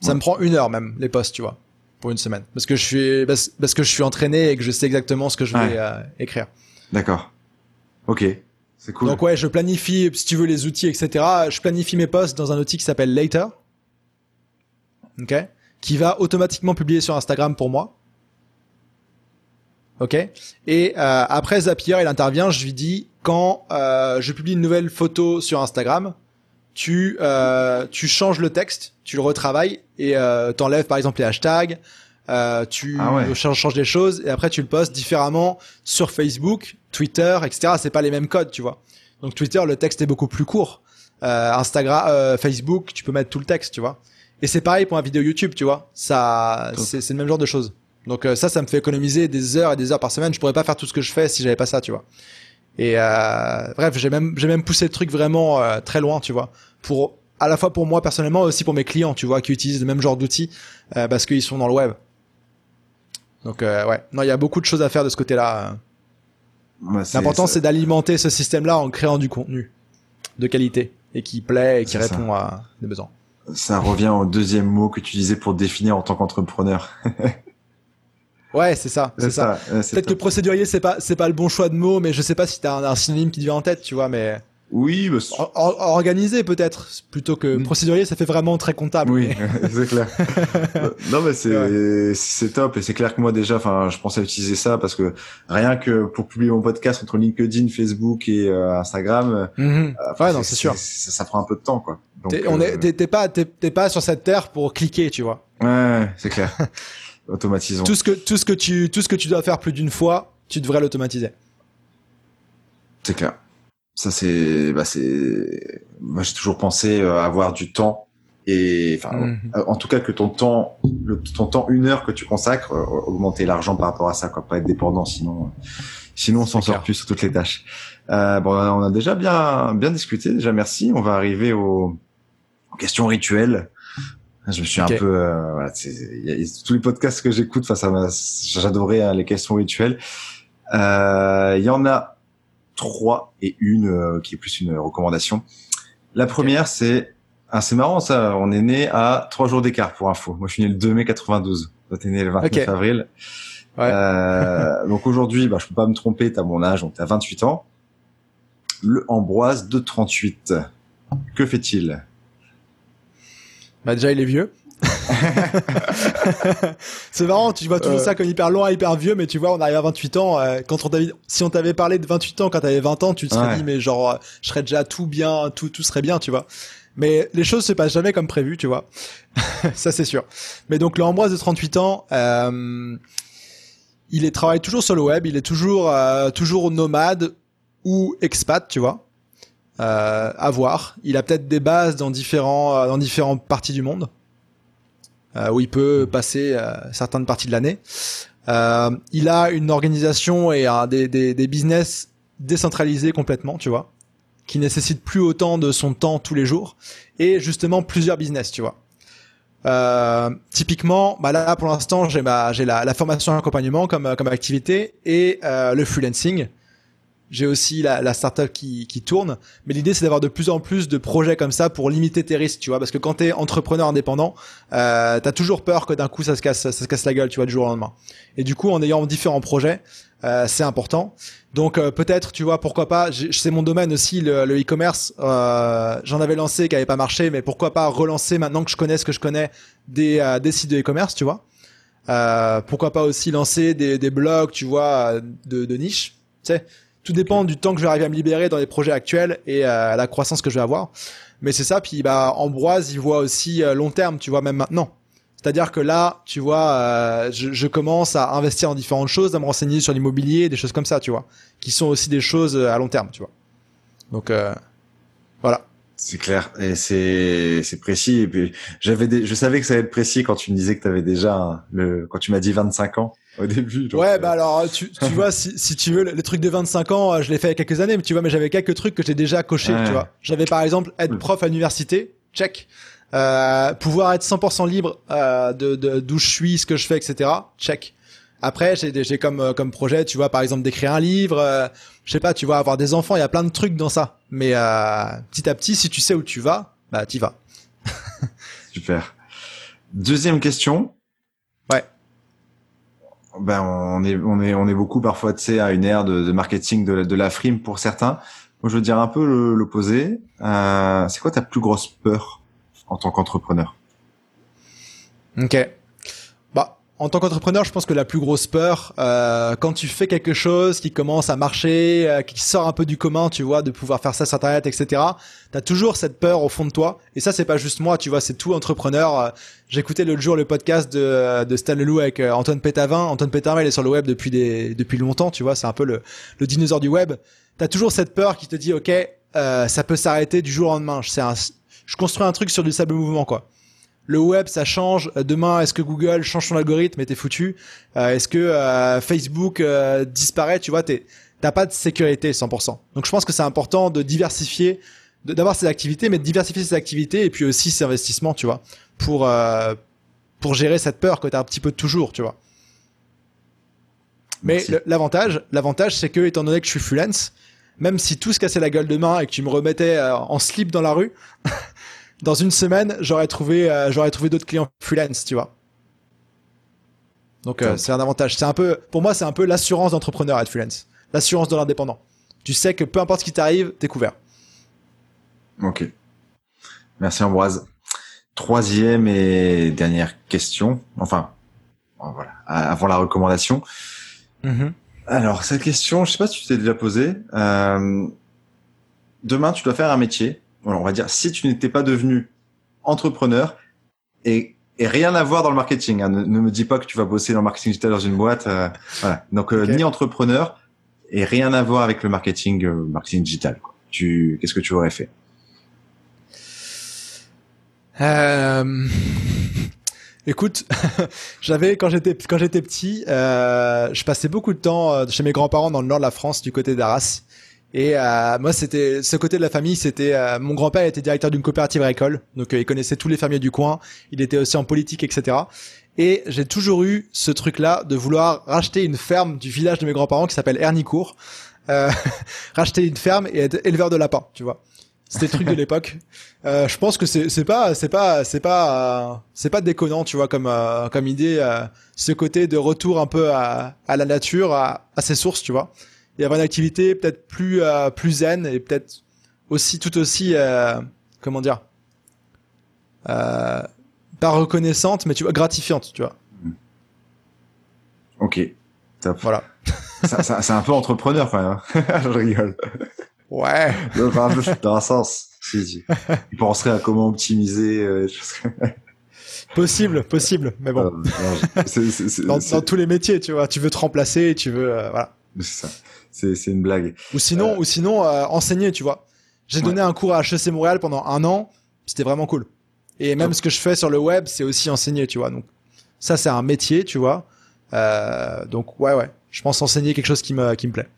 Ça me prend une heure même les posts, tu vois, pour une semaine, parce que je suis parce, que je suis entraîné et que je sais exactement ce que je vais euh, écrire. D'accord. Ok. C'est cool. Donc ouais, je planifie, si tu veux, les outils, etc. Je planifie mes posts dans un outil qui s'appelle Later. Ok. Qui va automatiquement publier sur Instagram pour moi ok Et euh, après Zapier, il intervient, je lui dis quand euh, je publie une nouvelle photo sur Instagram, tu euh, tu changes le texte, tu le retravailles et euh, t'enlèves par exemple les hashtags, euh, tu ah changes, changes les choses et après tu le postes différemment sur Facebook, Twitter, etc. C'est pas les mêmes codes, tu vois. Donc Twitter, le texte est beaucoup plus court. Euh, Instagram, euh, Facebook, tu peux mettre tout le texte, tu vois. Et c'est pareil pour la vidéo YouTube, tu vois. Ça, c'est le même genre de choses. Donc euh, ça, ça me fait économiser des heures et des heures par semaine. Je pourrais pas faire tout ce que je fais si j'avais pas ça, tu vois. Et euh, bref, j'ai même j'ai même poussé le truc vraiment euh, très loin, tu vois, pour à la fois pour moi personnellement, aussi pour mes clients, tu vois, qui utilisent le même genre d'outils parce qu'ils sont dans le web. Donc ouais, non, il y a beaucoup de choses à faire de ce côté-là. L'important, c'est d'alimenter ce système-là en créant du contenu de qualité et qui plaît et qui répond à des besoins. Ça revient au deuxième mot que tu disais pour définir en tant qu'entrepreneur. <laughs> Ouais, c'est ça, c'est ça. Peut-être que procédurier c'est pas c'est pas le bon choix de mots, mais je sais pas si t'as un, un synonyme qui te vient en tête, tu vois, mais. Oui, bah, organisé peut-être plutôt que mm. procédurier, ça fait vraiment très comptable. Oui, <laughs> <laughs> c'est clair. <laughs> non mais c'est c'est top et c'est clair que moi déjà, enfin, je pensais utiliser ça parce que rien que pour publier mon podcast entre LinkedIn, Facebook et euh, Instagram, mm-hmm. euh, ouais, non, c'est sûr, ça, prend un peu de temps quoi. Donc, on est, euh, t'es pas t'es pas sur cette terre pour cliquer, tu vois. Ouais, c'est clair. Automatisons. Tout ce que tout ce que tu tout ce que tu dois faire plus d'une fois, tu devrais l'automatiser. C'est clair. Ça c'est bah c'est moi j'ai toujours pensé euh, avoir du temps et enfin mhm. en tout cas que ton temps le, ton temps une heure que tu consacres euh, augmenter l'argent par rapport à ça quoi pas être dépendant sinon sinon on s'en sort plus sur toutes les tâches. Euh, bon on a déjà bien bien discuté déjà merci on va arriver aux questions rituelles je me suis un peu, euh, voilà, tous les podcasts que j'écoute, enfin j'adorais hein, les questions rituelles. Euh, il y en a trois et une euh, qui est plus une recommandation. La première, c'est, ah, c'est marrant ça, on est né à trois jours d'écart pour info. Moi, je suis né le 2 mai 92. Toi, t'es né le 29 avril. Ouais. Euh, donc aujourd'hui, bah, je peux pas me tromper, t'as mon âge, donc t'as 28 ans. Le Ambroise de 38. Que fait-il? Bah déjà il est vieux. <laughs> c'est marrant, tu vois toujours ça comme hyper loin, hyper vieux, mais tu vois, on arrive à 28 ans. Euh, quand on si on t'avait parlé de 28 ans quand t'avais 20 ans, tu te serais dit, mais genre, euh, je serais déjà tout bien, tout, tout serait bien, tu vois. Mais les choses se passent jamais comme prévu, tu vois. <laughs> ça, c'est sûr. Mais donc, l'Ambroise de 38 ans, euh, il est, travaille toujours sur le web, il est toujours, toujours nomade, ou expat, tu vois. Euh, à voir. Il a peut-être des bases dans différents dans différentes parties du monde où il peut passer certaines parties de l'année. il a une organisation et des, des, des business décentralisés complètement, tu vois, qui nécessitent plus autant de son temps tous les jours et justement plusieurs business, tu vois. Euh, typiquement, bah là pour l'instant j'ai ma j'ai la, la formation accompagnement comme comme activité et euh, le freelancing. J'ai aussi la, la startup qui, qui tourne, mais l'idée c'est d'avoir de plus en plus de projets comme ça pour limiter tes risques, tu vois, parce que quand t'es entrepreneur indépendant, euh, t'as toujours peur que d'un coup ça se casse ça se casse la gueule, tu vois, du jour au lendemain. Et du coup, en ayant différents projets, euh, c'est important. Donc euh, peut-être, tu vois, pourquoi pas. C'est mon domaine aussi, le e-commerce. euh, J'en avais lancé qui avait pas marché, mais pourquoi pas relancer maintenant que je connais ce que je connais des, euh, des sites de e-commerce, tu vois. pourquoi pas aussi lancer des, des blogs, tu vois, de, de niche. Tu sais, tout dépend du temps que je vais arriver à me libérer dans les projets actuels et la croissance que je vais avoir. Mais c'est ça. Puis bah Ambroise, il voit aussi long terme, tu vois, même maintenant. C'est-à-dire que là, tu vois, euh, je, je, commence à investir en différentes choses, à me renseigner sur l'immobilier, des choses comme ça, tu vois, qui sont aussi des choses euh, à long terme, tu vois. Donc euh, voilà. C'est clair et c'est c'est précis. Et puis j'avais je savais que ça allait être précis quand tu me disais que tu avais déjà le quand tu m'as dit 25 ans au début. ouais, bah alors tu, tu vois si, si tu veux le, truc de 25 ans, je l'ai fait il y a quelques années, mais tu vois, mais j'avais quelques trucs que j'ai déjà coché, tu vois. J'avais par exemple être prof à l'université, check. Euh, pouvoir être 100% libre euh, de d'où je suis, ce que je fais, etc. Check. Après, j'ai comme euh, comme projet, tu vois, par exemple, d'écrire un livre. Euh, je sais pas, tu vois, avoir des enfants. Il y a plein de trucs dans ça. Mais euh, petit à petit, si tu sais où tu vas, bah t'y vas. Super. Deuxième question. Ben on est on est on est beaucoup parfois tu sais à une ère de, de marketing de, de la frime pour certains. Moi, je veux dire un peu l'opposé. Euh, c'est quoi ta plus grosse peur en tant qu'entrepreneur? Ok. En tant qu'entrepreneur, je pense que la plus grosse peur, euh, quand tu fais quelque chose qui commence à marcher, euh, qui sort un peu du commun, tu vois, de pouvoir faire ça sur Internet, etc. T'as toujours cette peur au fond de toi. Et ça, c'est pas juste moi, tu vois, c'est tout entrepreneur. Euh, j'écoutais l'autre jour le podcast de, de Stan Leloup avec euh, Antoine Pétavin. Antoine Pétavin, il est sur le web depuis des, depuis longtemps, tu vois, c'est un peu le, le dinosaure du web. T'as toujours cette peur qui te dit, ok, euh, ça peut s'arrêter du jour au lendemain. Un, je construis un truc sur du sable mouvement quoi. Le web, ça change. Demain, est-ce que Google change son algorithme et t'es foutu euh, Est-ce que euh, Facebook euh, disparaît Tu vois, t'as pas de sécurité 100%. Donc je pense que c'est important de diversifier, d'avoir ses activités, mais de diversifier ses activités et puis aussi ses investissements, tu vois, pour pour gérer cette peur que t'as un petit peu toujours, tu vois. Mais l'avantage, l'avantage, c'est que étant donné que je suis freelance, même si tout se cassait la gueule demain et que tu me remettais en slip dans la rue, <laughs> dans une semaine, j'aurais trouvé, euh, j'aurais trouvé d'autres clients freelance, tu vois. Donc euh, c'est un avantage. C'est un peu, pour moi, c'est un peu l'assurance d'entrepreneur être freelance, l'assurance de l'indépendant. Tu sais que peu importe ce qui t'arrive, t'es couvert. Ok. Merci Ambroise. Troisième et dernière question. Enfin, voilà, avant la recommandation. Mm-hmm. Alors cette question, je sais pas si tu t'es déjà posée. Euh, demain, tu dois faire un métier on va dire, si tu n'étais pas devenu entrepreneur et, rien à voir dans le marketing, hein, ne, me dis pas que tu vas bosser dans le marketing digital dans une boîte, euh, voilà. Donc euh, ni entrepreneur et rien à voir avec le marketing, euh, marketing digital. Tu, qu'est-ce que tu aurais fait? <laughs> Écoute, <laughs> j'avais quand j'étais quand j'étais petit, je passais beaucoup de temps chez mes grands-parents dans le nord de la France, du côté d'Arras. Et euh, moi, c'était ce côté de la famille. C'était euh, mon grand-père était directeur d'une coopérative agricole, donc euh, il connaissait tous les fermiers du coin. Il était aussi en politique, etc. Et j'ai toujours eu ce truc-là de vouloir racheter une ferme du village de mes grands-parents qui s'appelle Hernicourt, <laughs> racheter une ferme et être éleveur de lapins, tu vois. C'était le truc de <laughs> l'époque. je pense que c'est c'est pas c'est pas c'est pas c'est pas déconnant, tu vois, comme comme idée. ce côté de retour un peu à, à la nature, à, à ses sources, tu vois y avoir une activité peut-être plus euh, plus zen et peut-être aussi tout aussi euh, comment dire euh, pas reconnaissante mais tu vois gratifiante tu vois. Ok. Top. Voilà. C'est un peu entrepreneur enfin <laughs> je rigole. Ouais. Dans un sens. Si, il penserait à comment optimiser euh, possible possible mais bon. Dans, tous les métiers tu vois. Tu veux te remplacer tu veux voilà <laughs> ça. C'est une blague. Ou sinon, ou sinon enseigner, tu vois. J'ai donné un cours à HEC Montréal pendant un an. C'était vraiment cool. Et même ce que je fais sur le web, c'est aussi enseigner, tu vois. Donc ça, c'est un métier, tu vois. Euh, donc ouais, ouais. Je pense enseigner quelque chose qui me qui me plaît.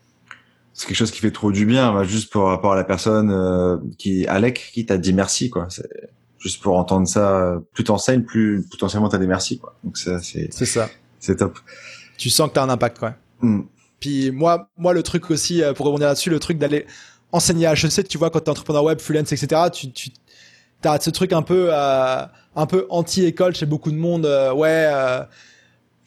C'est quelque chose qui fait trop du bien, bah, juste pour rapport à la personne euh, qui Alec qui t'a dit merci, quoi. Juste pour entendre ça, plus t'enseignes, plus potentiellement t'as des merci, quoi. Donc ça, c'est. C'est ça. C'est top. Tu sens que t'as un impact, quoi. Mm. Puis moi, moi le truc aussi euh, pour rebondir là-dessus, le truc d'aller enseigner à HEC, tu vois, quand t'es entrepreneur web, freelance, etc. Tu, tu t'as ce truc un peu euh, un peu anti-école chez beaucoup de monde. Euh, ouais, euh,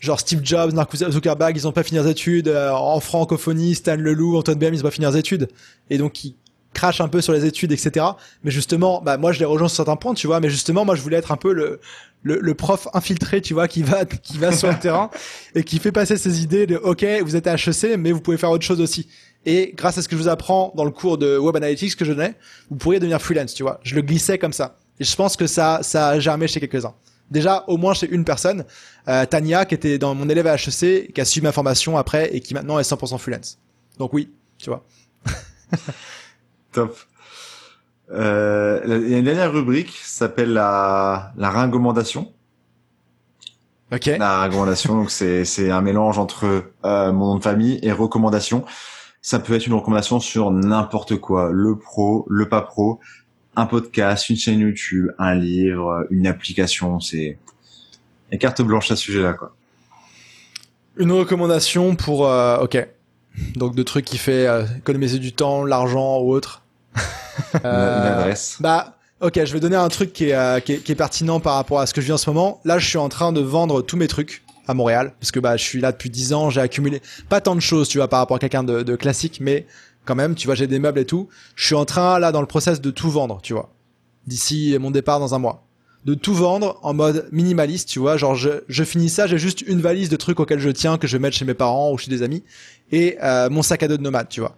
genre Steve Jobs, Mark Zuckerberg, ils ont pas fini leurs études. en francophonie, Stan Leloup, Antoine BM, ils ont pas fini leurs études. Et donc ils crachent un peu sur les études, etc. Mais justement, bah moi je les rejoins sur certains points, tu vois. Mais justement, moi je voulais être un peu le le, le, prof infiltré, tu vois, qui va qui va sur le terrain et qui fait passer ses idées de OK, vous êtes à HEC, mais vous pouvez faire autre chose aussi. Et grâce à ce que je vous apprends dans le cours de Web Analytics que je donnais, vous pourriez devenir freelance, tu vois. Je le glissais comme ça. Et je pense que ça, ça a germé chez quelques-uns. Déjà, au moins chez une personne, euh, Tania, qui était dans mon élève à HEC, qui a suivi ma formation après et qui maintenant est 100% freelance. Donc oui, tu vois. <laughs> Top. Euh, il y a une dernière rubrique, s'appelle la, la ringomandation. Ok. La recommandation, donc c'est c'est un mélange entre euh, mon nom de famille et recommandation. Ça peut être une recommandation sur n'importe quoi, le pro, le pas pro, un podcast, une chaîne YouTube, un livre, une application. C'est une carte blanche à ce sujet-là, quoi. Une recommandation pour, euh, ok. Donc de trucs qui fait euh, économiser du temps, l'argent ou autre. Une, adresse. Bah, ok, je vais donner un truc qui est, qui est, qui est pertinent par rapport à ce que je vis en ce moment. Là, je suis en train de vendre tous mes trucs à Montréal parce que bah je suis là depuis 10 ans, j'ai accumulé pas tant de choses, tu vois, par rapport à quelqu'un de, de, classique, mais quand même, tu vois, j'ai des meubles et tout. Je suis en train là dans le process de tout vendre, tu vois, d'ici mon départ dans un mois, de tout vendre en mode minimaliste, tu vois, genre je, je finis ça, j'ai juste une valise de trucs auxquels je tiens que je vais mettre chez mes parents ou chez des amis et euh, mon sac à dos de nomade, tu vois.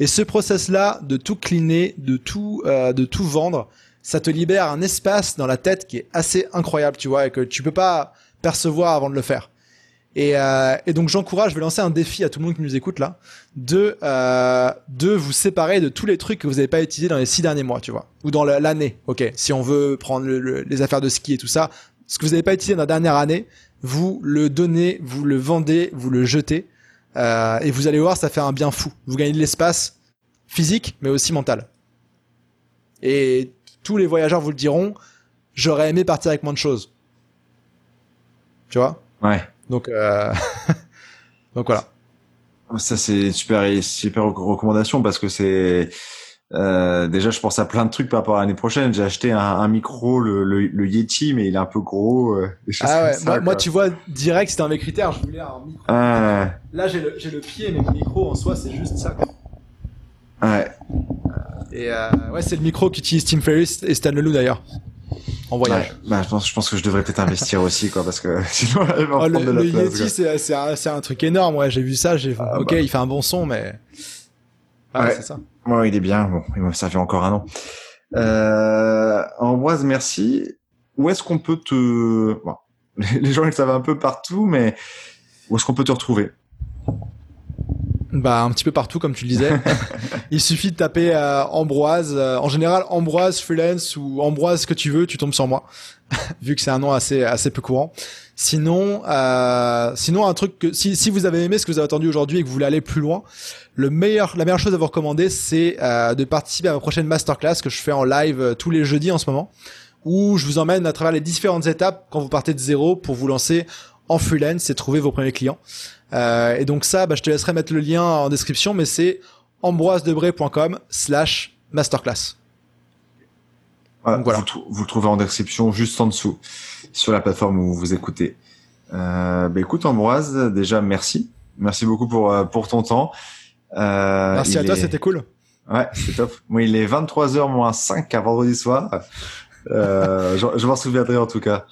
Et ce process là de tout cleaner, de tout euh, de tout vendre, ça te libère un espace dans la tête qui est assez incroyable, tu vois, et que tu peux pas percevoir avant de le faire. Et, euh, et donc j'encourage, je vais lancer un défi à tout le monde qui nous écoute là, de euh, de vous séparer de tous les trucs que vous n'avez pas utilisés dans les six derniers mois, tu vois, ou dans l'année. Ok, si on veut prendre les affaires de ski et tout ça, ce que vous n'avez pas utilisé dans la dernière année, vous le donnez, vous le vendez, vous le jetez, euh, et vous allez voir, ça fait un bien fou. Vous gagnez de l'espace physique, mais aussi mental. Et tous les voyageurs vous le diront, j'aurais aimé partir avec moins de choses. Tu vois? Ouais. Donc, euh... <laughs> donc voilà. Ça c'est super super recommandation parce que c'est euh, déjà je pense à plein de trucs par rapport à l'année prochaine. J'ai acheté un, un micro le, le, le, Yeti mais il est un peu gros. Euh, ah ouais. moi, moi, tu vois direct c'était un des critères. Je voulais un micro. Ah. Là j'ai le j'ai le pied mais le micro en soi c'est juste ça. Ouais. Et euh, ouais c'est le micro qu'utilise Tim Ferriss et Stan Leloup d'ailleurs en voyage. bah, je pense, je pense que je devrais peut-être investir aussi, quoi, parce que <laughs> sinon, elle va oh, prendre le, de la le Yeti, c'est, c'est, un, c'est un truc énorme, ouais, j'ai vu ça, j'ai ah, ok, bah. il fait un bon son, mais, ah, ouais, c'est ça. Ouais, il est bien, bon, ça fait encore un an. Euh, Ambroise, merci. Où est-ce qu'on peut te, bon, <laughs> les gens, ils savent un peu partout, mais où est-ce qu'on peut te retrouver? Bah un petit peu partout comme tu le disais. <laughs> Il suffit de taper euh, Ambroise. Euh, en général, Ambroise freelance ou Ambroise que tu veux, tu tombes sur moi, <laughs> vu que c'est un nom assez assez peu courant. Sinon, euh, sinon un truc que si si vous avez aimé ce que vous avez entendu aujourd'hui et que vous voulez aller plus loin, le meilleur la meilleure chose à vous recommander, c'est euh, de participer à ma prochaine masterclass que je fais en live tous les jeudis en ce moment, où je vous emmène à travers les différentes étapes quand vous partez de zéro pour vous lancer en freelance et trouver vos premiers clients. Euh, et donc ça, bah, je te laisserai mettre le lien en description, mais c'est ambroisedebray.com slash masterclass. Voilà, Vous, vous, le trouvez en description juste en dessous sur la plateforme où vous écoutez. Euh, bah, écoute Ambroise, déjà merci, merci beaucoup pour euh, pour ton temps. Euh, merci à toi, c'était cool. Ouais, c'est top. Moi, il est 23h moins 5 à vendredi soir. Euh, je, je m'en souviendrai en tout cas.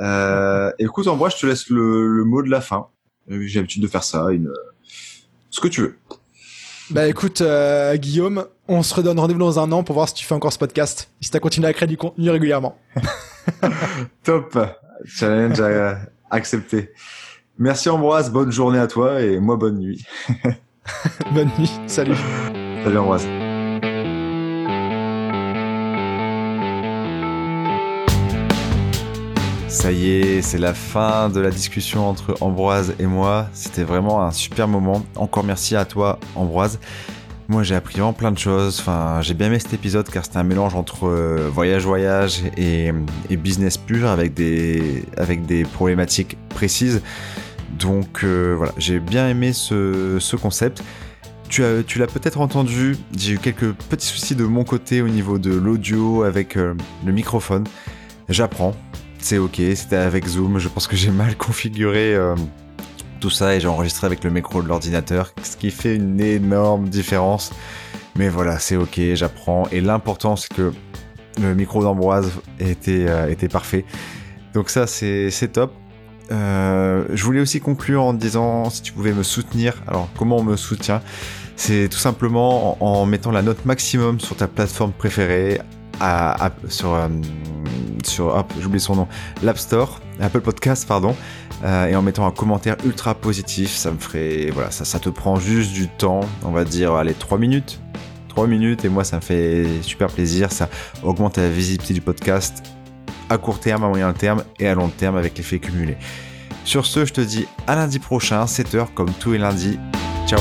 Euh, écoute Ambroise, je te laisse le, le mot de la fin. Euh, j'ai l'habitude de faire ça, une... ce que tu veux. Bah écoute, euh, Guillaume, on se redonne rendez-vous dans un an pour voir si tu fais encore ce podcast, si t'as continué à créer du contenu régulièrement. <laughs> Top, challenge accepté. Merci Ambroise, bonne journée à toi et moi bonne nuit. <laughs> Bonne nuit. Salut. Salut Ambroise. Ça y est, c'est la fin de la discussion entre Ambroise et moi. C'était vraiment un super moment. Encore merci à toi, Ambroise. Moi, j'ai appris vraiment plein de choses. J'ai bien aimé cet épisode car c'était un mélange entre euh, voyage-voyage et, business pur avec des, problématiques précises. Donc euh, voilà, j'ai bien aimé ce, concept. Tu l'as peut-être entendu, j'ai eu quelques petits soucis de mon côté au niveau de l'audio avec euh, le microphone. J'apprends, c'est ok, c'était avec Zoom, je pense que j'ai mal <laughs> configuré euh, tout ça et j'ai enregistré avec le micro de l'ordinateur, ce qui fait une énorme différence. Mais voilà, c'est ok, j'apprends. Et l'important c'est que le micro d'Ambroise était, euh, parfait. Donc ça c'est top. Euh, je voulais aussi conclure en disant si tu pouvais me soutenir. Alors comment on me soutient C'est tout simplement en, mettant la note maximum sur ta plateforme préférée, sur, j'oublie son nom, l'App Store, Apple Podcast, pardon, euh, et en mettant un commentaire ultra positif, ça me ferait, voilà, ça, ça te prend juste du temps, on va dire, allez, 3 minutes, 3 minutes, et moi, ça me fait super plaisir, ça augmente la visibilité du podcast à court terme, à moyen terme et à long terme avec l'effet cumulé. Sur ce, je te dis à lundi prochain, 7h comme tous les lundis. Ciao